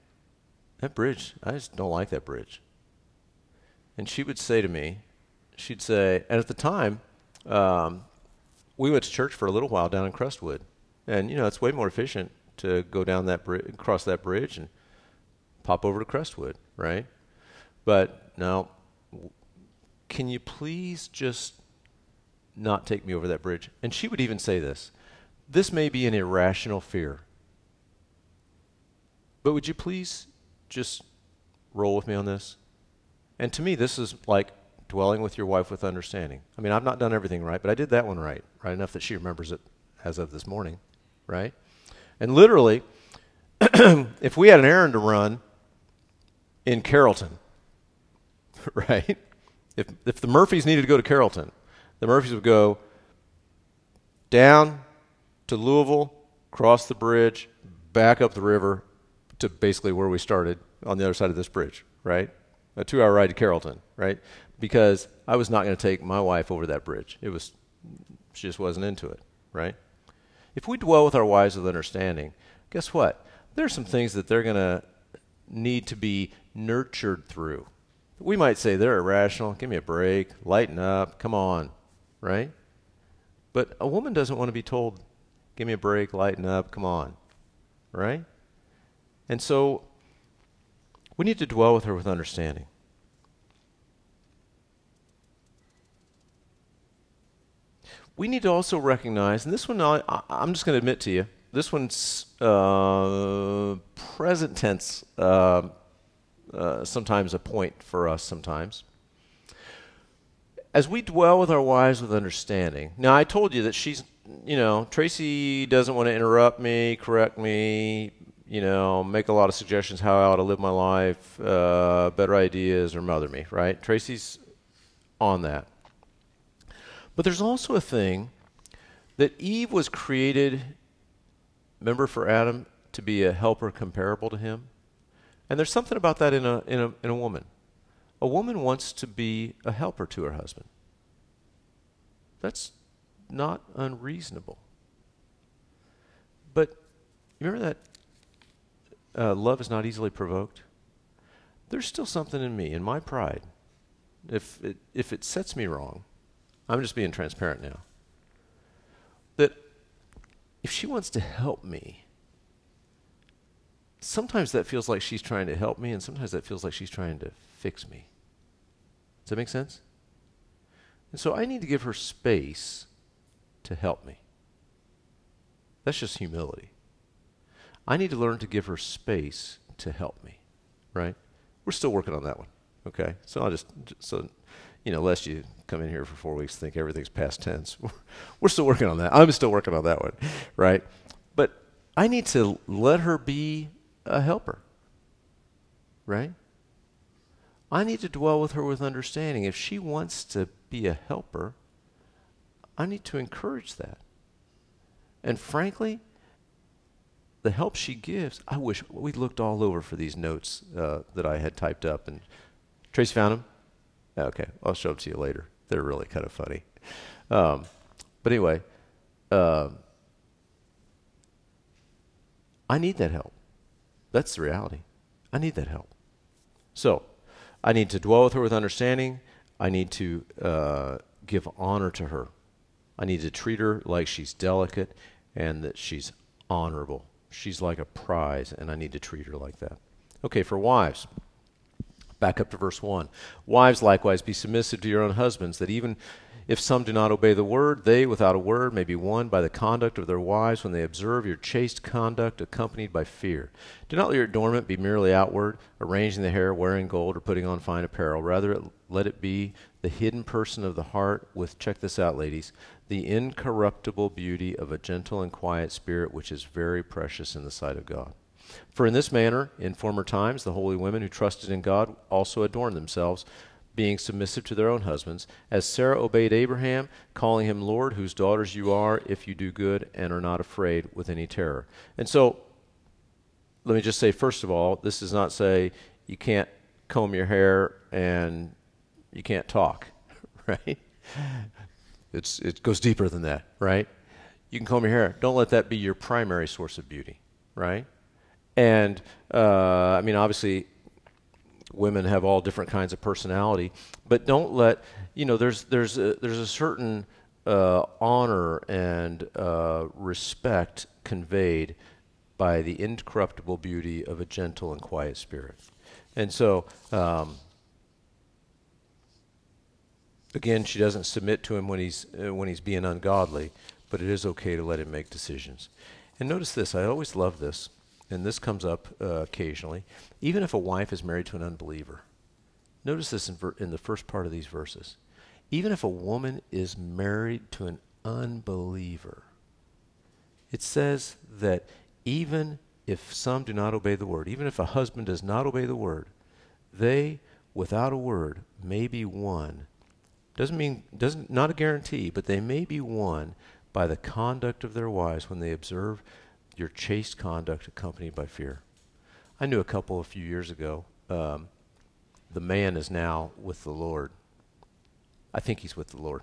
that bridge. I just don't like that bridge. And she would say to me, she'd say, and at the time. Um, we went to church for a little while down in Crestwood, and you know it's way more efficient to go down that bridge, cross that bridge, and pop over to Crestwood, right? But now, can you please just not take me over that bridge? And she would even say this: "This may be an irrational fear, but would you please just roll with me on this?" And to me, this is like dwelling with your wife with understanding. I mean, I've not done everything right, but I did that one right, right enough that she remembers it as of this morning, right? And literally, if we had an errand to run in Carrollton, right? If, if the Murphys needed to go to Carrollton, the Murphys would go down to Louisville, cross the bridge, back up the river to basically where we started on the other side of this bridge, right? A two hour ride to Carrollton, right? because I was not going to take my wife over that bridge. It was, she just wasn't into it, right? If we dwell with our wives with understanding, guess what? There are some things that they're going to need to be nurtured through. We might say they're irrational. Give me a break. Lighten up. Come on, right? But a woman doesn't want to be told, give me a break, lighten up, come on, right? And so we need to dwell with her with understanding. we need to also recognize, and this one I, am just going to admit to you, this one's uh, present tense, uh, uh, sometimes a point for us sometimes. As we dwell with our wives with understanding, now I told you that she's, you know, Tracy doesn't want to interrupt me, correct me, you know, make a lot of suggestions how I ought to live my life, uh, better ideas, or mother me, right? Tracy's on that. But there's also a thing that Eve was created, remember, for Adam to be a helper comparable to him? And there's something about that in a, in a, in a woman. A woman wants to be a helper to her husband. That's not unreasonable. But remember that uh, love is not easily provoked? There's still something in me, in my pride. If it, if it sets me wrong, I'm just being transparent now. That if she wants to help me, sometimes that feels like she's trying to help me, and sometimes that feels like she's trying to fix me. Does that make sense? And so I need to give her space to help me. That's just humility. I need to learn to give her space to help me, right? We're still working on that one, okay? So I'll just, so, you know, lest you come in here for four weeks think everything's past tense. We're still working on that. I'm still working on that one, right? But I need to let her be a helper, right? I need to dwell with her with understanding. If she wants to be a helper, I need to encourage that. And frankly, the help she gives, I wish we looked all over for these notes uh, that I had typed up. And Trace found them. Okay, I'll show them to you later. They're really kind of funny. Um, but anyway, uh, I need that help. That's the reality. I need that help. So, I need to dwell with her with understanding. I need to uh, give honor to her. I need to treat her like she's delicate and that she's honorable. She's like a prize, and I need to treat her like that. Okay, for wives. Back up to verse 1. Wives, likewise, be submissive to your own husbands, that even if some do not obey the word, they, without a word, may be won by the conduct of their wives when they observe your chaste conduct accompanied by fear. Do not let your adornment be merely outward, arranging the hair, wearing gold, or putting on fine apparel. Rather, let it be the hidden person of the heart with, check this out, ladies, the incorruptible beauty of a gentle and quiet spirit, which is very precious in the sight of God. For in this manner, in former times, the holy women who trusted in God also adorned themselves being submissive to their own husbands, as Sarah obeyed Abraham, calling him Lord, whose daughters you are, if you do good and are not afraid with any terror. And so, let me just say, first of all, this does not say you can't comb your hair and you can't talk, right? It's, it goes deeper than that, right? You can comb your hair. Don't let that be your primary source of beauty, right? And, uh, I mean, obviously, women have all different kinds of personality, but don't let you know. There's there's a, there's a certain uh, honor and uh, respect conveyed by the incorruptible beauty of a gentle and quiet spirit, and so. Um, again, she doesn't submit to him when he's uh, when he's being ungodly, but it is okay to let him make decisions. And notice this. I always love this and this comes up uh, occasionally, even if a wife is married to an unbeliever. Notice this in, ver- in the first part of these verses. Even if a woman is married to an unbeliever, it says that even if some do not obey the word, even if a husband does not obey the word, they, without a word, may be won. Doesn't mean, doesn't, not a guarantee, but they may be won by the conduct of their wives when they observe your chaste conduct accompanied by fear. I knew a couple a few years ago. Um, the man is now with the Lord. I think he's with the Lord.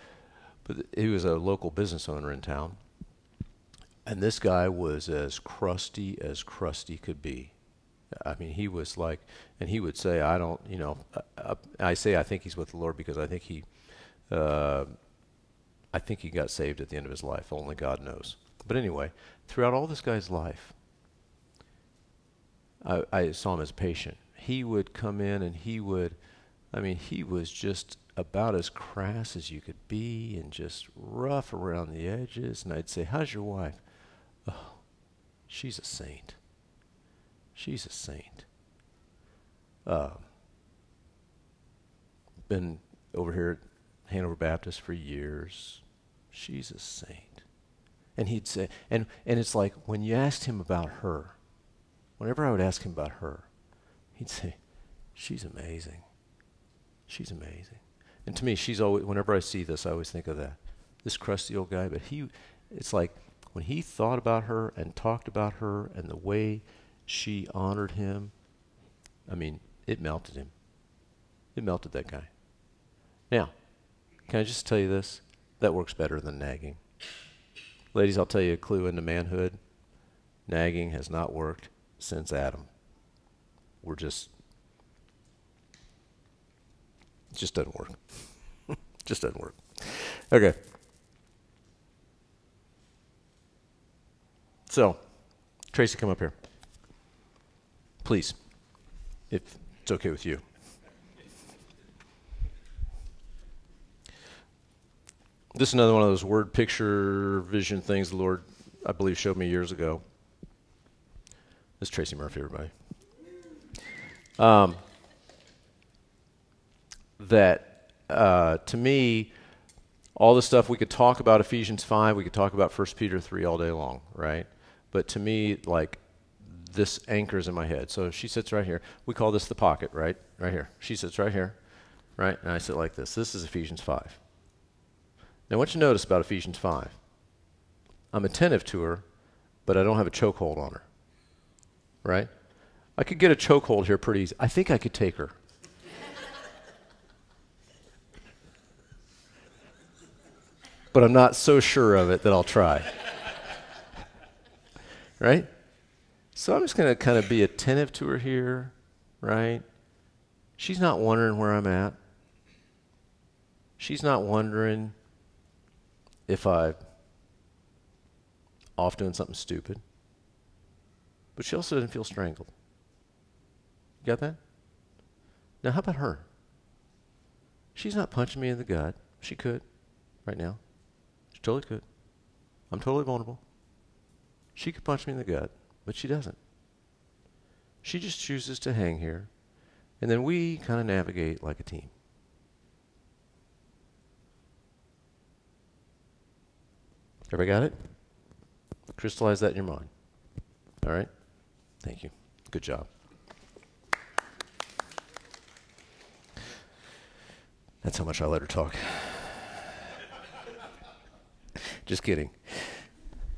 but he was a local business owner in town. And this guy was as crusty as crusty could be. I mean, he was like, and he would say, I don't, you know, I, I say I think he's with the Lord because I think he, uh, I think he got saved at the end of his life. Only God knows. But anyway, throughout all this guy's life, I, I saw him as patient. He would come in and he would, I mean, he was just about as crass as you could be and just rough around the edges. And I'd say, How's your wife? Oh, she's a saint. She's a saint. Uh, been over here at Hanover Baptist for years. She's a saint. And he'd say, and, and it's like when you asked him about her, whenever I would ask him about her, he'd say, She's amazing. She's amazing. And to me, she's always, whenever I see this, I always think of that. this crusty old guy, but he, it's like when he thought about her and talked about her and the way she honored him, I mean, it melted him. It melted that guy. Now, can I just tell you this? That works better than nagging. Ladies, I'll tell you a clue into manhood. Nagging has not worked since Adam. We're just, it just doesn't work. just doesn't work. Okay. So, Tracy, come up here. Please, if it's okay with you. This is another one of those word picture vision things the Lord, I believe, showed me years ago. This is Tracy Murphy, everybody. Um, that uh, to me, all the stuff we could talk about Ephesians 5, we could talk about 1 Peter 3 all day long, right? But to me, like, this anchors in my head. So she sits right here. We call this the pocket, right? Right here. She sits right here, right? And I sit like this. This is Ephesians 5. Now, what you notice about Ephesians 5? I'm attentive to her, but I don't have a chokehold on her. Right? I could get a chokehold here pretty easy. I think I could take her. but I'm not so sure of it that I'll try. right? So I'm just going to kind of be attentive to her here, right? She's not wondering where I'm at. She's not wondering if I off doing something stupid. But she also doesn't feel strangled. You got that? Now, how about her? She's not punching me in the gut. She could right now. She totally could. I'm totally vulnerable. She could punch me in the gut, but she doesn't. She just chooses to hang here, and then we kind of navigate like a team. Everybody got it? Crystallize that in your mind. All right? Thank you. Good job. That's how much I let her talk. Just kidding.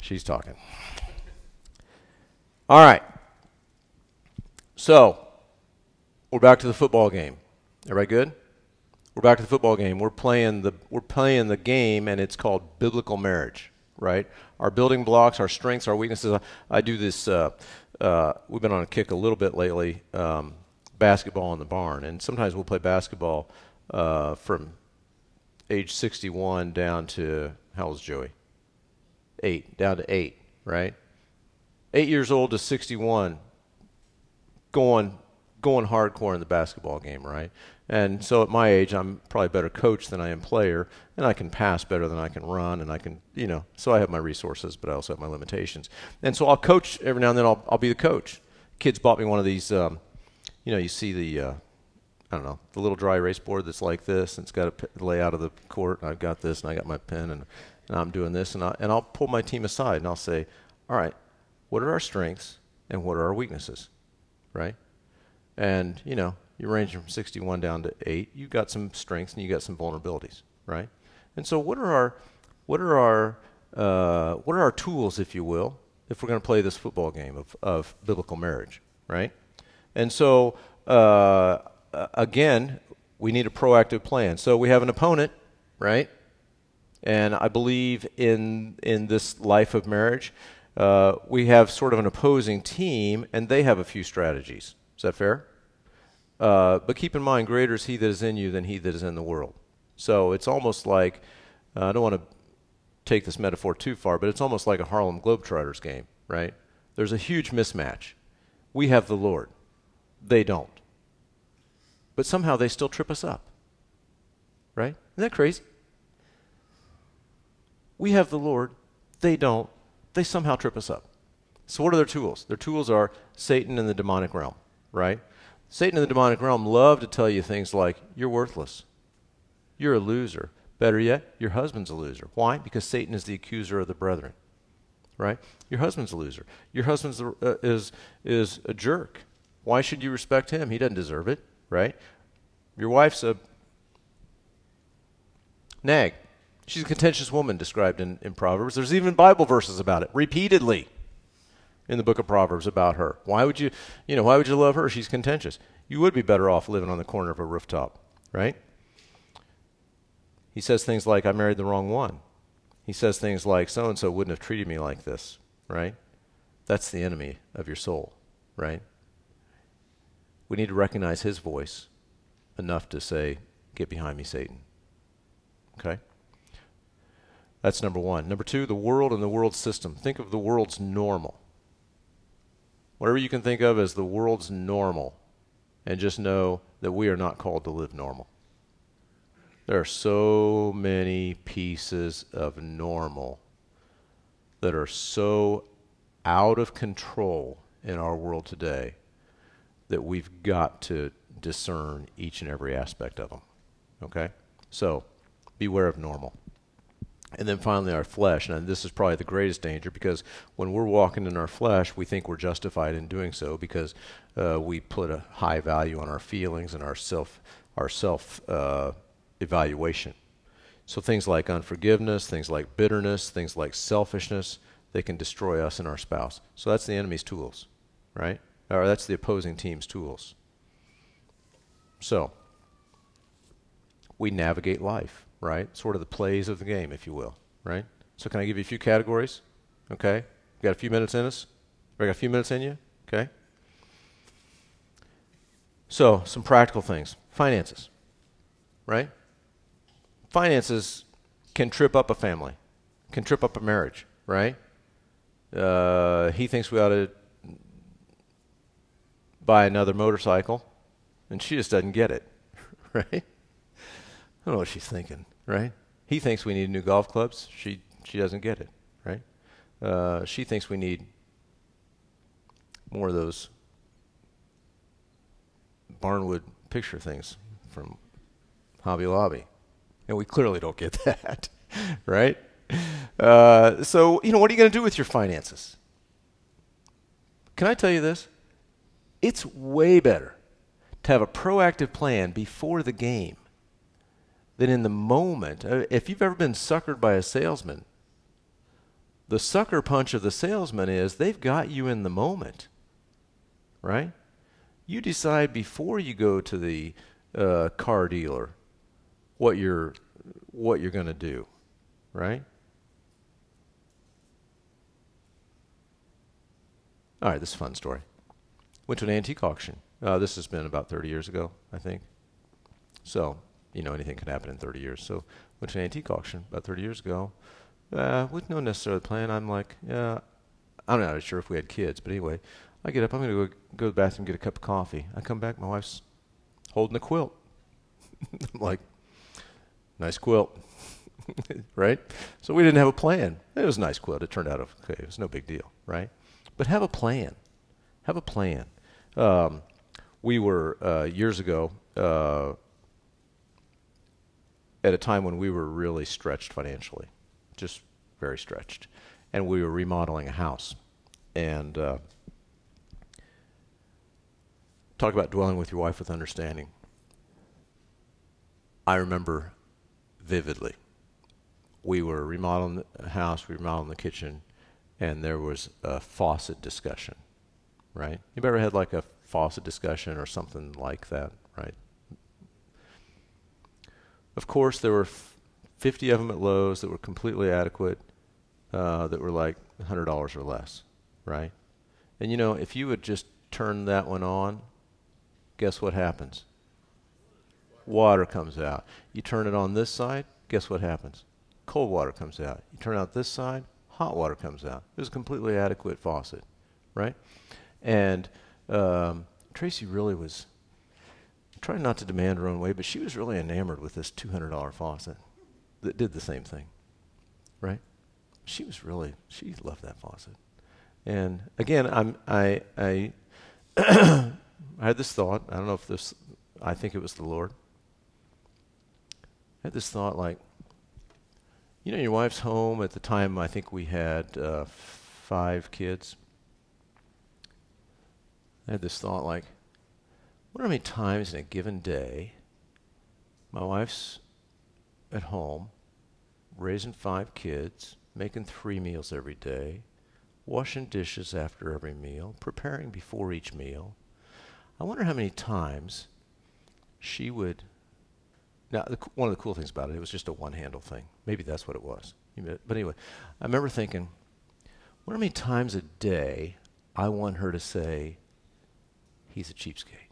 She's talking. All right. So, we're back to the football game. Everybody good? We're back to the football game. We're playing the we're playing the game and it's called biblical marriage right? Our building blocks, our strengths, our weaknesses. I do this. Uh, uh, we've been on a kick a little bit lately. Um, basketball in the barn, and sometimes we'll play basketball uh, from age 61 down to how old's Joey? Eight, down to eight, right? Eight years old to 61, going going hardcore in the basketball game, right? And so at my age, I'm probably a better coach than I am player, and I can pass better than I can run, and I can, you know, so I have my resources, but I also have my limitations. And so I'll coach every now and then. I'll I'll be the coach. Kids bought me one of these, um, you know, you see the, uh, I don't know, the little dry erase board that's like this, and it's got a p- layout of the court. And I've got this, and I got my pen, and, and I'm doing this, and I and I'll pull my team aside, and I'll say, all right, what are our strengths and what are our weaknesses, right? And you know, you're ranging from 61 down to 8. You've got some strengths and you've got some vulnerabilities, right? And so what are our what are our uh, what are our tools, if you will, if we're going to play this football game of, of biblical marriage, right? And so uh, again, we need a proactive plan. So we have an opponent, right? And I believe in in this life of marriage, uh, we have sort of an opposing team, and they have a few strategies. Is that fair? Uh, but keep in mind, greater is he that is in you than he that is in the world. So it's almost like, uh, I don't want to take this metaphor too far, but it's almost like a Harlem Globetrotters game, right? There's a huge mismatch. We have the Lord, they don't. But somehow they still trip us up, right? Isn't that crazy? We have the Lord, they don't. They somehow trip us up. So, what are their tools? Their tools are Satan and the demonic realm, right? Satan in the demonic realm love to tell you things like, you're worthless. You're a loser. Better yet, your husband's a loser. Why? Because Satan is the accuser of the brethren. Right? Your husband's a loser. Your husband's uh, is is a jerk. Why should you respect him? He doesn't deserve it, right? Your wife's a nag. She's a contentious woman described in, in Proverbs. There's even Bible verses about it repeatedly in the book of Proverbs about her. Why would you, you know, why would you love her? She's contentious. You would be better off living on the corner of a rooftop, right? He says things like, I married the wrong one. He says things like, so and so wouldn't have treated me like this, right? That's the enemy of your soul, right? We need to recognize his voice enough to say, Get behind me, Satan. Okay? That's number one. Number two, the world and the world system. Think of the world's normal. Whatever you can think of as the world's normal, and just know that we are not called to live normal. There are so many pieces of normal that are so out of control in our world today that we've got to discern each and every aspect of them. Okay? So, beware of normal. And then finally, our flesh. And this is probably the greatest danger because when we're walking in our flesh, we think we're justified in doing so because uh, we put a high value on our feelings and our self, our self uh, evaluation. So things like unforgiveness, things like bitterness, things like selfishness, they can destroy us and our spouse. So that's the enemy's tools, right? Or that's the opposing team's tools. So we navigate life, right? Sort of the plays of the game, if you will, right? So can I give you a few categories? Okay? Got a few minutes in us? We got a few minutes in you? Okay? So, some practical things. Finances, right? Finances can trip up a family, can trip up a marriage, right? Uh, he thinks we ought to buy another motorcycle, and she just doesn't get it, right? I don't know what she's thinking, right? He thinks we need new golf clubs. She she doesn't get it, right? Uh, she thinks we need more of those Barnwood picture things from Hobby Lobby, and we clearly don't get that, right? Uh, so you know, what are you going to do with your finances? Can I tell you this? It's way better to have a proactive plan before the game than in the moment. Uh, if you've ever been suckered by a salesman, the sucker punch of the salesman is they've got you in the moment, right? You decide before you go to the uh, car dealer what you're what you're going to do, right? All right, this is a fun story. Went to an antique auction. Uh, this has been about 30 years ago, I think. So you know, anything can happen in 30 years. So went to an antique auction about 30 years ago uh, with no necessary plan. I'm like, yeah, I'm not sure if we had kids, but anyway, I get up. I'm going to go go to the bathroom, get a cup of coffee. I come back. My wife's holding a quilt. I'm like, nice quilt, right? So we didn't have a plan. It was a nice quilt. It turned out okay. It was no big deal, right? But have a plan. Have a plan. Um, we were uh, years ago. Uh, at a time when we were really stretched financially, just very stretched. And we were remodeling a house. And uh, talk about dwelling with your wife with understanding. I remember vividly. We were remodeling the house, we remodeling the kitchen, and there was a faucet discussion, right? You ever had like a faucet discussion or something like that, right? Of course, there were f- 50 of them at Lowe's that were completely adequate, uh, that were like $100 or less, right? And you know, if you would just turn that one on, guess what happens? Water comes out. You turn it on this side, guess what happens? Cold water comes out. You turn out this side, hot water comes out. It was a completely adequate faucet, right? And um, Tracy really was trying not to demand her own way, but she was really enamored with this $200 faucet that did the same thing, right? She was really, she loved that faucet. And again, I'm, I, I, I had this thought. I don't know if this, I think it was the Lord. I had this thought like, you know, your wife's home at the time, I think we had uh, five kids. I had this thought like, wonder how many times in a given day my wife's at home raising five kids, making three meals every day, washing dishes after every meal, preparing before each meal. I wonder how many times she would. Now, the, one of the cool things about it, it was just a one handle thing. Maybe that's what it was. But anyway, I remember thinking, wonder how many times a day I want her to say, He's a cheapskate.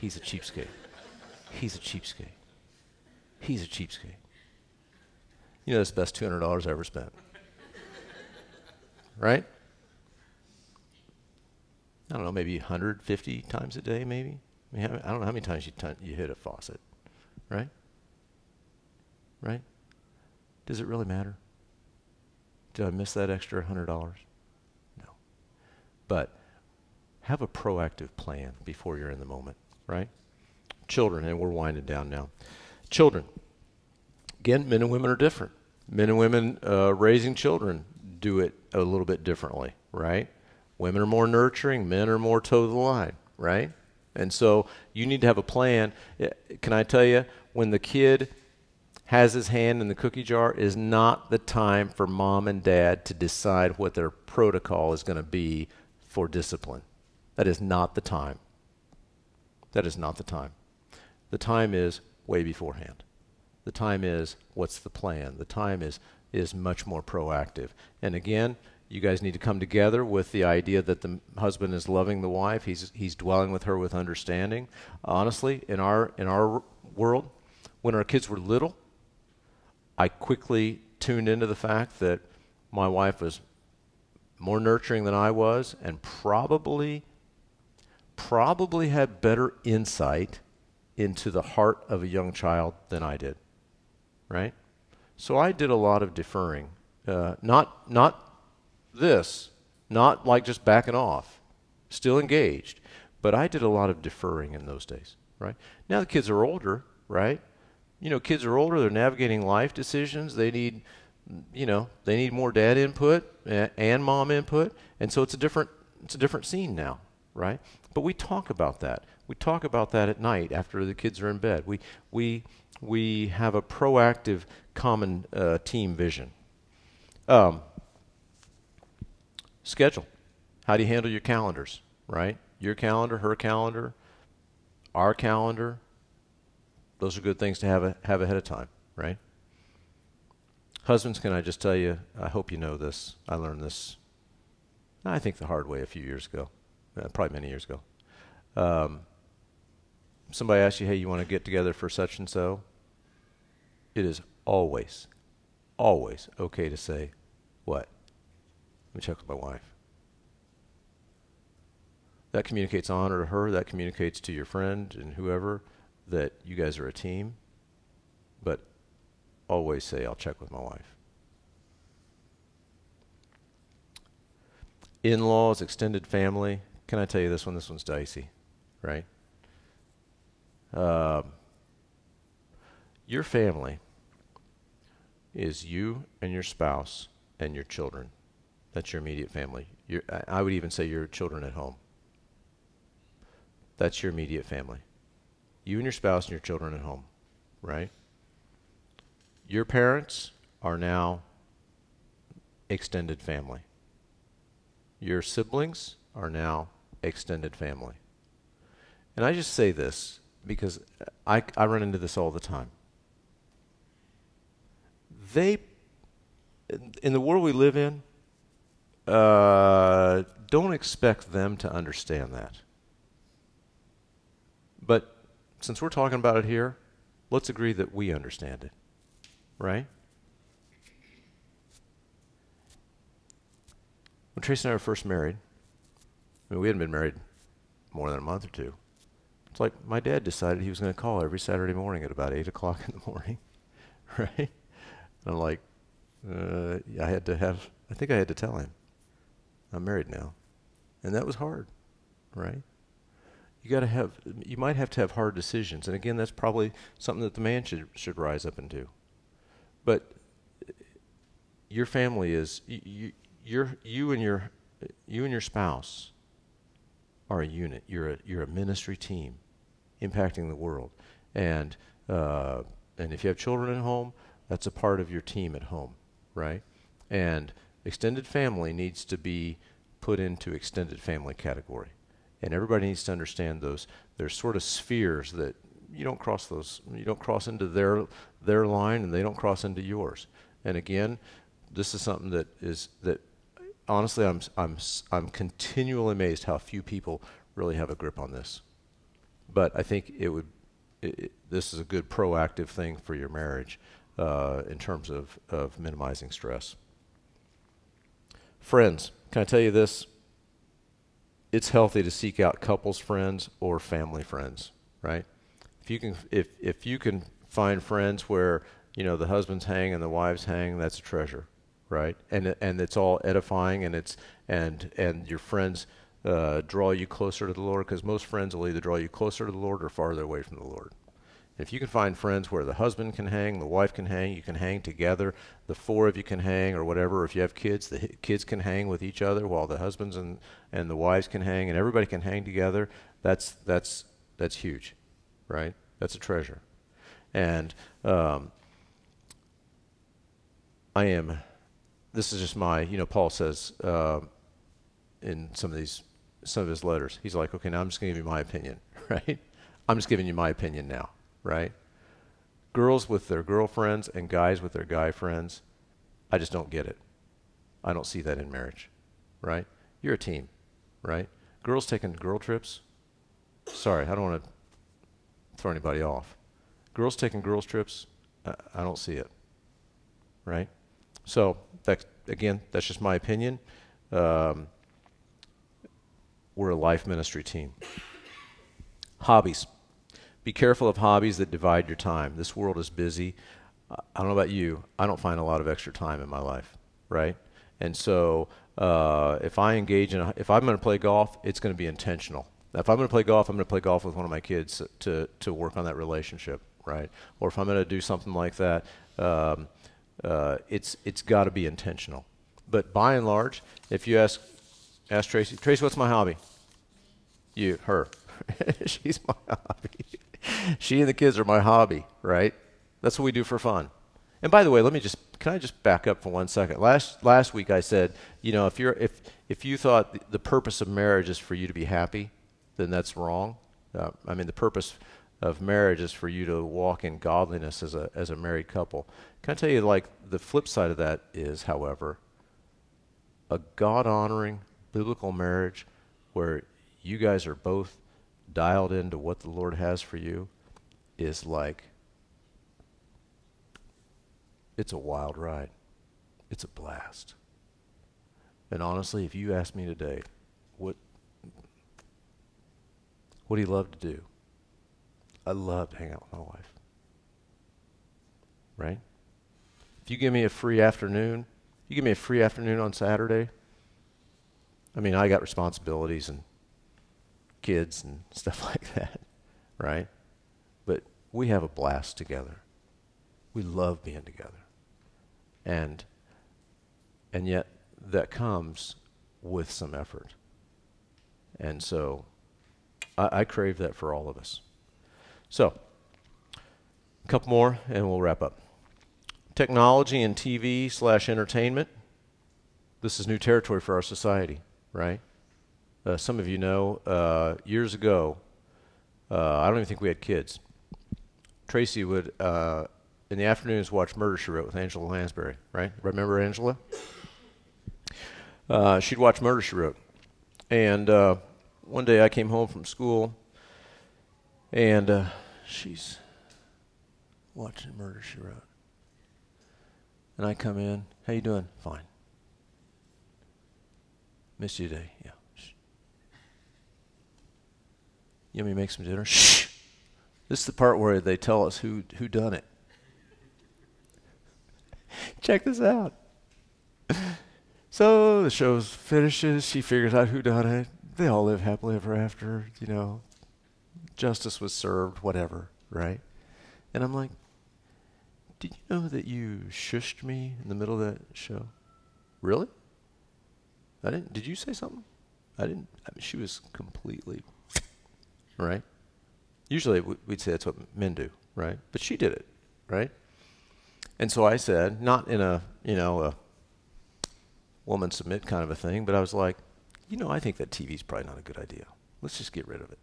He's a cheapskate. He's a cheapskate. He's a cheapskate. You know, that's the best $200 I ever spent. right? I don't know, maybe 150 times a day, maybe. I, mean, I don't know how many times you, t- you hit a faucet, right? Right? Does it really matter? Did I miss that extra $100? No. But have a proactive plan before you're in the moment, right? Children, and we're winding down now. Children. Again, men and women are different. Men and women uh, raising children do it a little bit differently, right? Women are more nurturing, men are more toe the line, right? And so you need to have a plan. Can I tell you, when the kid has his hand in the cookie jar, is not the time for mom and dad to decide what their protocol is going to be for discipline. That is not the time. That is not the time. The time is way beforehand. The time is what's the plan? The time is is much more proactive. And again, you guys need to come together with the idea that the husband is loving the wife. He's he's dwelling with her with understanding. Honestly, in our in our world, when our kids were little, I quickly tuned into the fact that my wife was more nurturing than I was and probably probably had better insight into the heart of a young child than I did. Right? So I did a lot of deferring. Uh, not, not this, not like just backing off, still engaged. But I did a lot of deferring in those days, right? Now the kids are older, right? You know, kids are older, they're navigating life decisions. They need, you know, they need more dad input and mom input. And so it's a different, it's a different scene now, right? But we talk about that. We talk about that at night after the kids are in bed. We, we, we have a proactive common uh, team vision. Um, schedule. How do you handle your calendars, right? Your calendar, her calendar, our calendar. Those are good things to have, a, have ahead of time, right? Husbands, can I just tell you, I hope you know this. I learned this, I think, the hard way a few years ago probably many years ago. Um, somebody asks you, hey, you want to get together for such and so? It is always, always okay to say, what? Let me check with my wife. That communicates honor to her, that communicates to your friend and whoever that you guys are a team. But always say, I'll check with my wife. In laws, extended family, can I tell you this one? This one's dicey, right? Um, your family is you and your spouse and your children. That's your immediate family. Your, I would even say your children at home. That's your immediate family. You and your spouse and your children at home, right? Your parents are now extended family. Your siblings are now extended family. And I just say this because I, I run into this all the time. They, in the world we live in, uh, don't expect them to understand that. But since we're talking about it here, let's agree that we understand it. Right? When Trace and I were first married, I mean, we hadn't been married more than a month or two. It's like my dad decided he was going to call every Saturday morning at about 8 o'clock in the morning, right? And I'm like, uh, I had to have, I think I had to tell him, I'm married now. And that was hard, right? You got to have, you might have to have hard decisions. And again, that's probably something that the man should, should rise up and do. But your family is, you, you, you and your, you and your spouse are a unit. You're a, you're a ministry team impacting the world. And, uh, and if you have children at home, That's a part of your team at home, right? And extended family needs to be put into extended family category. And everybody needs to understand those. There's sort of spheres that you don't cross those. You don't cross into their their line, and they don't cross into yours. And again, this is something that is that honestly, I'm I'm I'm continually amazed how few people really have a grip on this. But I think it would. It, it, this is a good proactive thing for your marriage uh, in terms of of minimizing stress. Friends, can I tell you this? It's healthy to seek out couples friends or family friends, right? If you can, if if you can find friends where you know the husbands hang and the wives hang, that's a treasure, right? And and it's all edifying, and it's and and your friends uh, draw you closer to the Lord, because most friends will either draw you closer to the Lord or farther away from the Lord. If you can find friends where the husband can hang, the wife can hang, you can hang together, the four of you can hang, or whatever. If you have kids, the kids can hang with each other, while the husbands and, and the wives can hang, and everybody can hang together. That's that's that's huge, right? That's a treasure, and um, I am. This is just my, you know, Paul says uh, in some of these, some of his letters, he's like, okay, now I'm just going to give you my opinion, right? I'm just giving you my opinion now, right? Girls with their girlfriends and guys with their guy friends, I just don't get it. I don't see that in marriage, right? You're a team, right? Girls taking girl trips, sorry, I don't want to throw anybody off. Girls taking girls trips, I, I don't see it, right? So again, that's just my opinion. Um, we're a life ministry team. Hobbies. Be careful of hobbies that divide your time. This world is busy. I don't know about you. I don't find a lot of extra time in my life, right? And so uh, if I engage in, a, if I'm going to play golf, it's going to be intentional. Now, if I'm going to play golf, I'm going to play golf with one of my kids to to work on that relationship, right? Or if I'm going to do something like that, um, uh, it's it's got to be intentional. But by and large, if you ask ask Tracy, Tracy, what's my hobby? You, her, she's my hobby. she and the kids are my hobby, right? That's what we do for fun. And by the way, let me just can I just back up for one second? Last last week I said, you know, if you're if if you thought the, purpose of marriage is for you to be happy, then that's wrong. Uh, I mean, the purpose of marriage is for you to walk in godliness as a as a married couple. Can I tell you, like the flip side of that is, however, a God honoring biblical marriage where you guys are both dialed into what the Lord has for you is like it's a wild ride. It's a blast. And honestly, if you ask me today, what what do you love to do? I love to hang out with my wife. Right? If you give me a free afternoon, you give me a free afternoon on Saturday. I mean, I got responsibilities and kids and stuff like that, right? But we have a blast together. We love being together. And and yet that comes with some effort. And so I, I crave that for all of us. So, a couple more and we'll wrap up. Technology and TV slash entertainment. This is new territory for our society, right? Uh, some of you know, uh, years ago, uh, I don't even think we had kids. Tracy would, uh, in the afternoons, watch Murder She Wrote with Angela Lansbury, right? Remember Angela? Uh, she'd watch Murder She Wrote. And uh, one day I came home from school, and uh, she's watching Murder She Wrote. And I come in, how you doing? Fine. Missed you today. Yeah. Shh. You want me to make some dinner? Shh. This is the part where they tell us who who done it. Check this out. So the show finishes. She figures out who done it they all live happily ever after, you know, justice was served, whatever, right? And I'm like, did you know that you shushed me in the middle of that show? Really? I didn't. Did you say something? I didn't. I mean, she was completely right. Usually we'd say that's what men do, right? But she did it, right? And so I said, not in a, you know, a woman submit kind of a thing, but I was like, you know, I think that TV's probably not a good idea. Let's just get rid of it.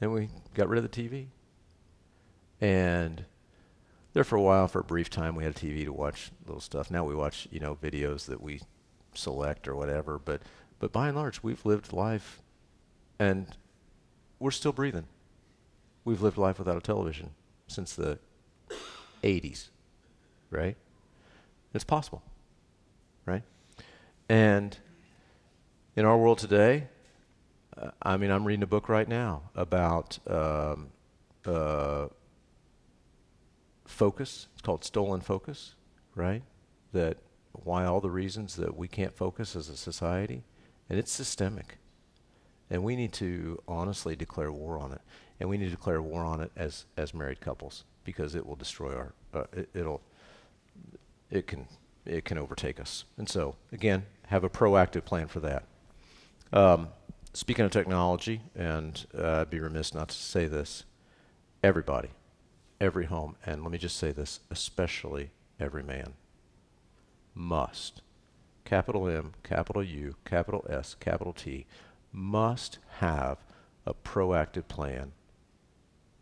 And we got rid of the TV. And there for a while, for a brief time, we had a TV to watch little stuff. Now we watch, you know, videos that we select or whatever. But, but by and large, we've lived life and we're still breathing. We've lived life without a television since the 80s, right? It's possible, right? And in our world today, I mean, I'm reading a book right now about um, uh, focus. It's called Stolen Focus, right? That why all the reasons that we can't focus as a society, and it's systemic. And we need to honestly declare war on it, and we need to declare war on it as as married couples because it will destroy our. Uh, it, it'll. It can it can overtake us, and so again, have a proactive plan for that. Um, speaking of technology, and uh, I'd be remiss not to say this, everybody, every home, and let me just say this, especially every man, must, capital M, capital U, capital S, capital T, must have a proactive plan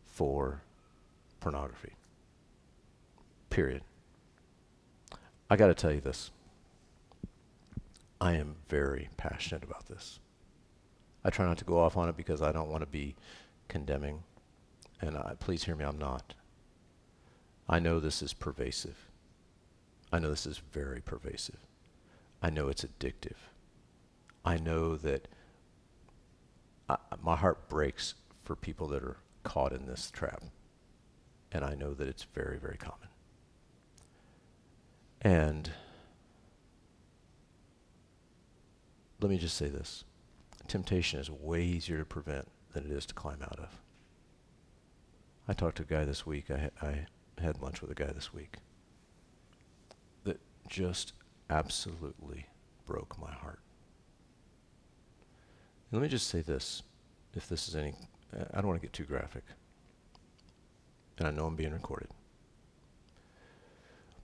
for pornography. Period. I got to tell you this. I am very passionate about this. I try not to go off on it because I don't want to be condemning. And I, please hear me, I'm not. I know this is pervasive. I know this is very pervasive. I know it's addictive. I know that I, my heart breaks for people that are caught in this trap. And I know that it's very, very common. And let me just say this temptation is way easier to prevent than it is to climb out of. I talked to a guy this week. I, I had lunch with a guy this week that just absolutely broke my heart. And let me just say this, if this is any, I don't want to get too graphic. And I know I'm being recorded.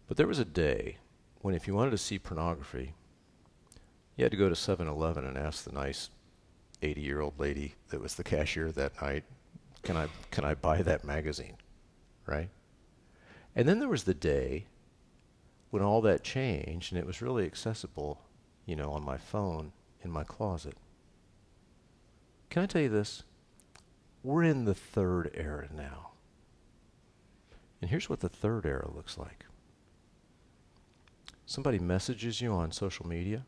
But there was a day when if you wanted to see pornography, you had to go to 7-Eleven and ask the nice 80-year-old lady that was the cashier that night, "Can I can I buy that magazine?" Right? And then there was the day when all that changed and it was really accessible, you know, on my phone in my closet. Can I tell you this? We're in the third era now. And here's what the third era looks like. Somebody messages you on social media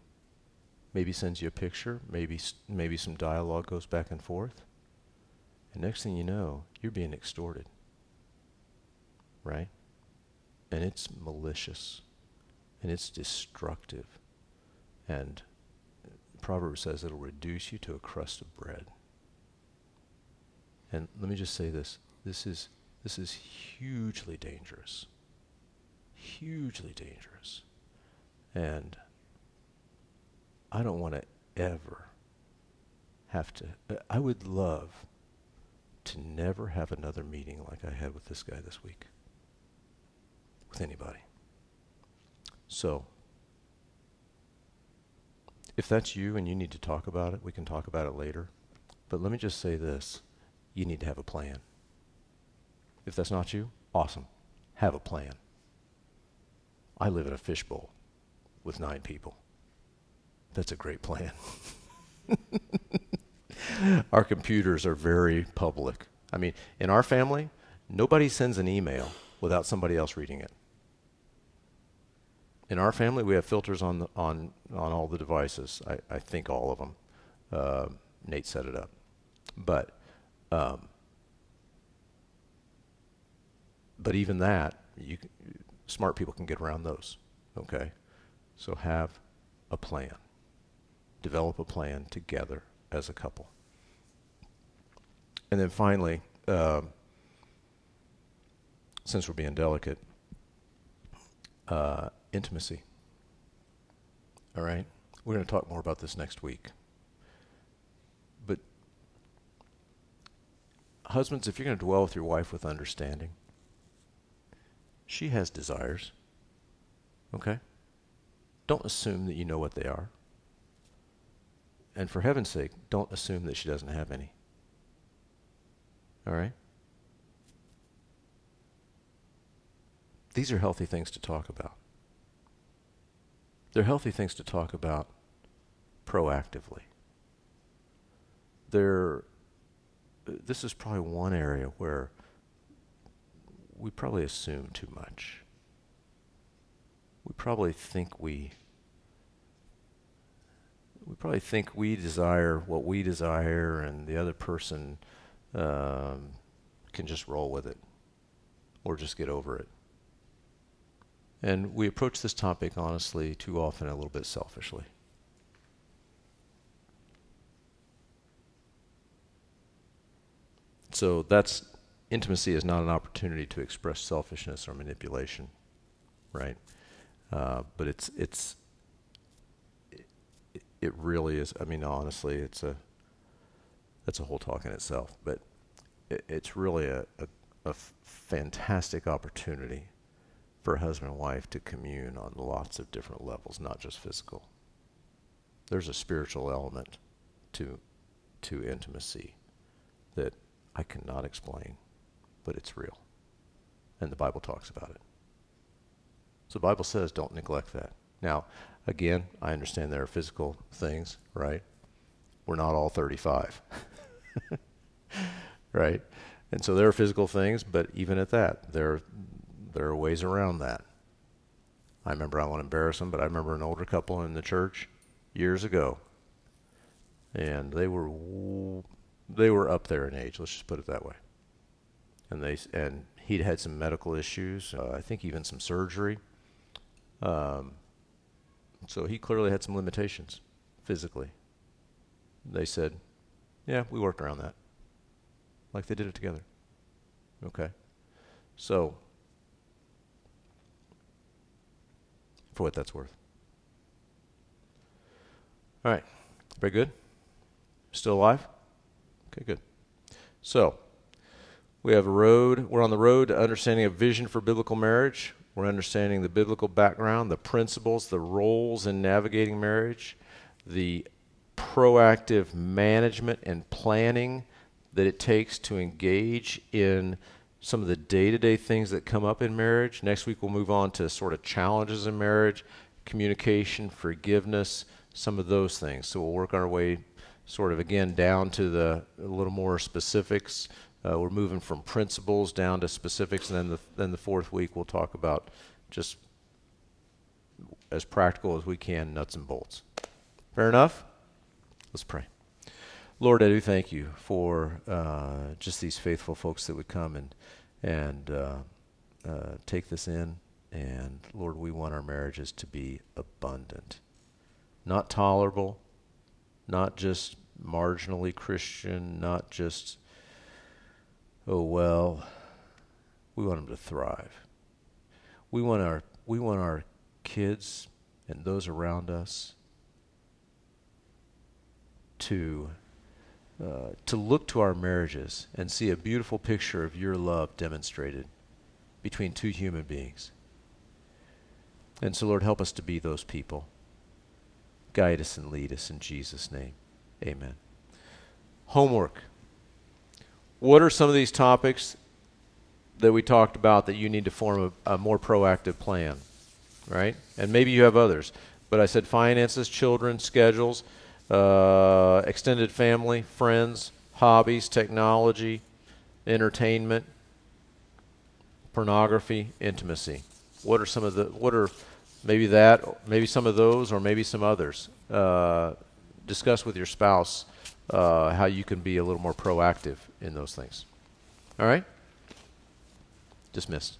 maybe sends you a picture, maybe maybe some dialogue goes back and forth. And next thing you know, you're being extorted. Right? And it's malicious. And it's destructive. And Proverbs says it'll reduce you to a crust of bread. And let me just say this. This is this is hugely dangerous. Hugely dangerous. And I don't want to ever have to. Uh, I would love to never have another meeting like I had with this guy this week. With anybody. So, if that's you and you need to talk about it, we can talk about it later. But let me just say this you need to have a plan. If that's not you, awesome. Have a plan. I live in a fishbowl with nine people. That's a great plan. our computers are very public. I mean, in our family, nobody sends an email without somebody else reading it. In our family, we have filters on the, on on all the devices. I, I think all of them. Uh, Nate set it up, but um, but even that, you smart people can get around those. Okay, so have a plan develop a plan together as a couple. And then finally, uh, since we're being delicate, uh, intimacy. All right? We're going to talk more about this next week. But, husbands, if you're going to dwell with your wife with understanding, She has desires. Okay? Don't assume that you know what they are. And for heaven's sake, don't assume that she doesn't have any. All right? These are healthy things to talk about. They're healthy things to talk about proactively. They're, this is probably one area where we probably assume too much. We probably think we we probably think we desire what we desire, and the other person um, can just roll with it or just get over it. And we approach this topic, honestly, too often a little bit selfishly. So that's intimacy is not an opportunity to express selfishness or manipulation, right? Uh, but it's it's it, really is. I mean, honestly, it's a that's a whole talk in itself. But it, it's really a a fantastic opportunity for husband and wife to commune on lots of different levels, not just physical. There's a spiritual element to to intimacy that I cannot explain but it's real. And the Bible talks about it. So the Bible says don't neglect that. Now, again, I understand there are physical things, right? We're not all 35. right? And so there are physical things, but even at that, there there are ways around that. I remember I won't embarrass them, but I remember an older couple in the church years ago, and they were they were up there in age. Let's just put it that way and they and he'd had some medical issues. Uh, I think even some surgery. Um, so he clearly had some limitations physically. They said, "Yeah, we worked around that." Like they did it together. Okay. So, for what that's worth. All right. Very good. Still alive? Okay, good. So, we have a road. We're on the road to understanding a vision for biblical marriage. We're understanding the biblical background, the principles, the roles in navigating marriage, the proactive management and planning that it takes to engage in some of the day to day things that come up in marriage. Next week, we'll move on to sort of challenges in marriage, communication, forgiveness, some of those things. So we'll work our way sort of again down to the a little more specifics uh, we're moving from principles down to specifics, and then the, then the fourth week we'll talk about just as practical as we can nuts and bolts. Fair enough? Let's pray. Lord, I do thank you for uh, just these faithful folks that would come and and uh, uh, take this in. And Lord, we want our marriages to be abundant, not tolerable, not just marginally Christian, not just oh well, we want them to thrive. We want our we want our kids and those around us to uh, to look to our marriages and see a beautiful picture of your love demonstrated between two human beings. And so, Lord, help us to be those people. Guide us and lead us in Jesus' name. Amen. Homework. What are some of these topics that we talked about that you need to form a, a more proactive plan, right? And maybe you have others. But I said finances, children, schedules, uh, extended family, friends, hobbies, technology, entertainment, pornography, intimacy. What are some of the, what are maybe that, maybe some of those, or maybe some others? Uh, discuss with your spouse uh, how you can be a little more proactive in those things. All right? Dismissed.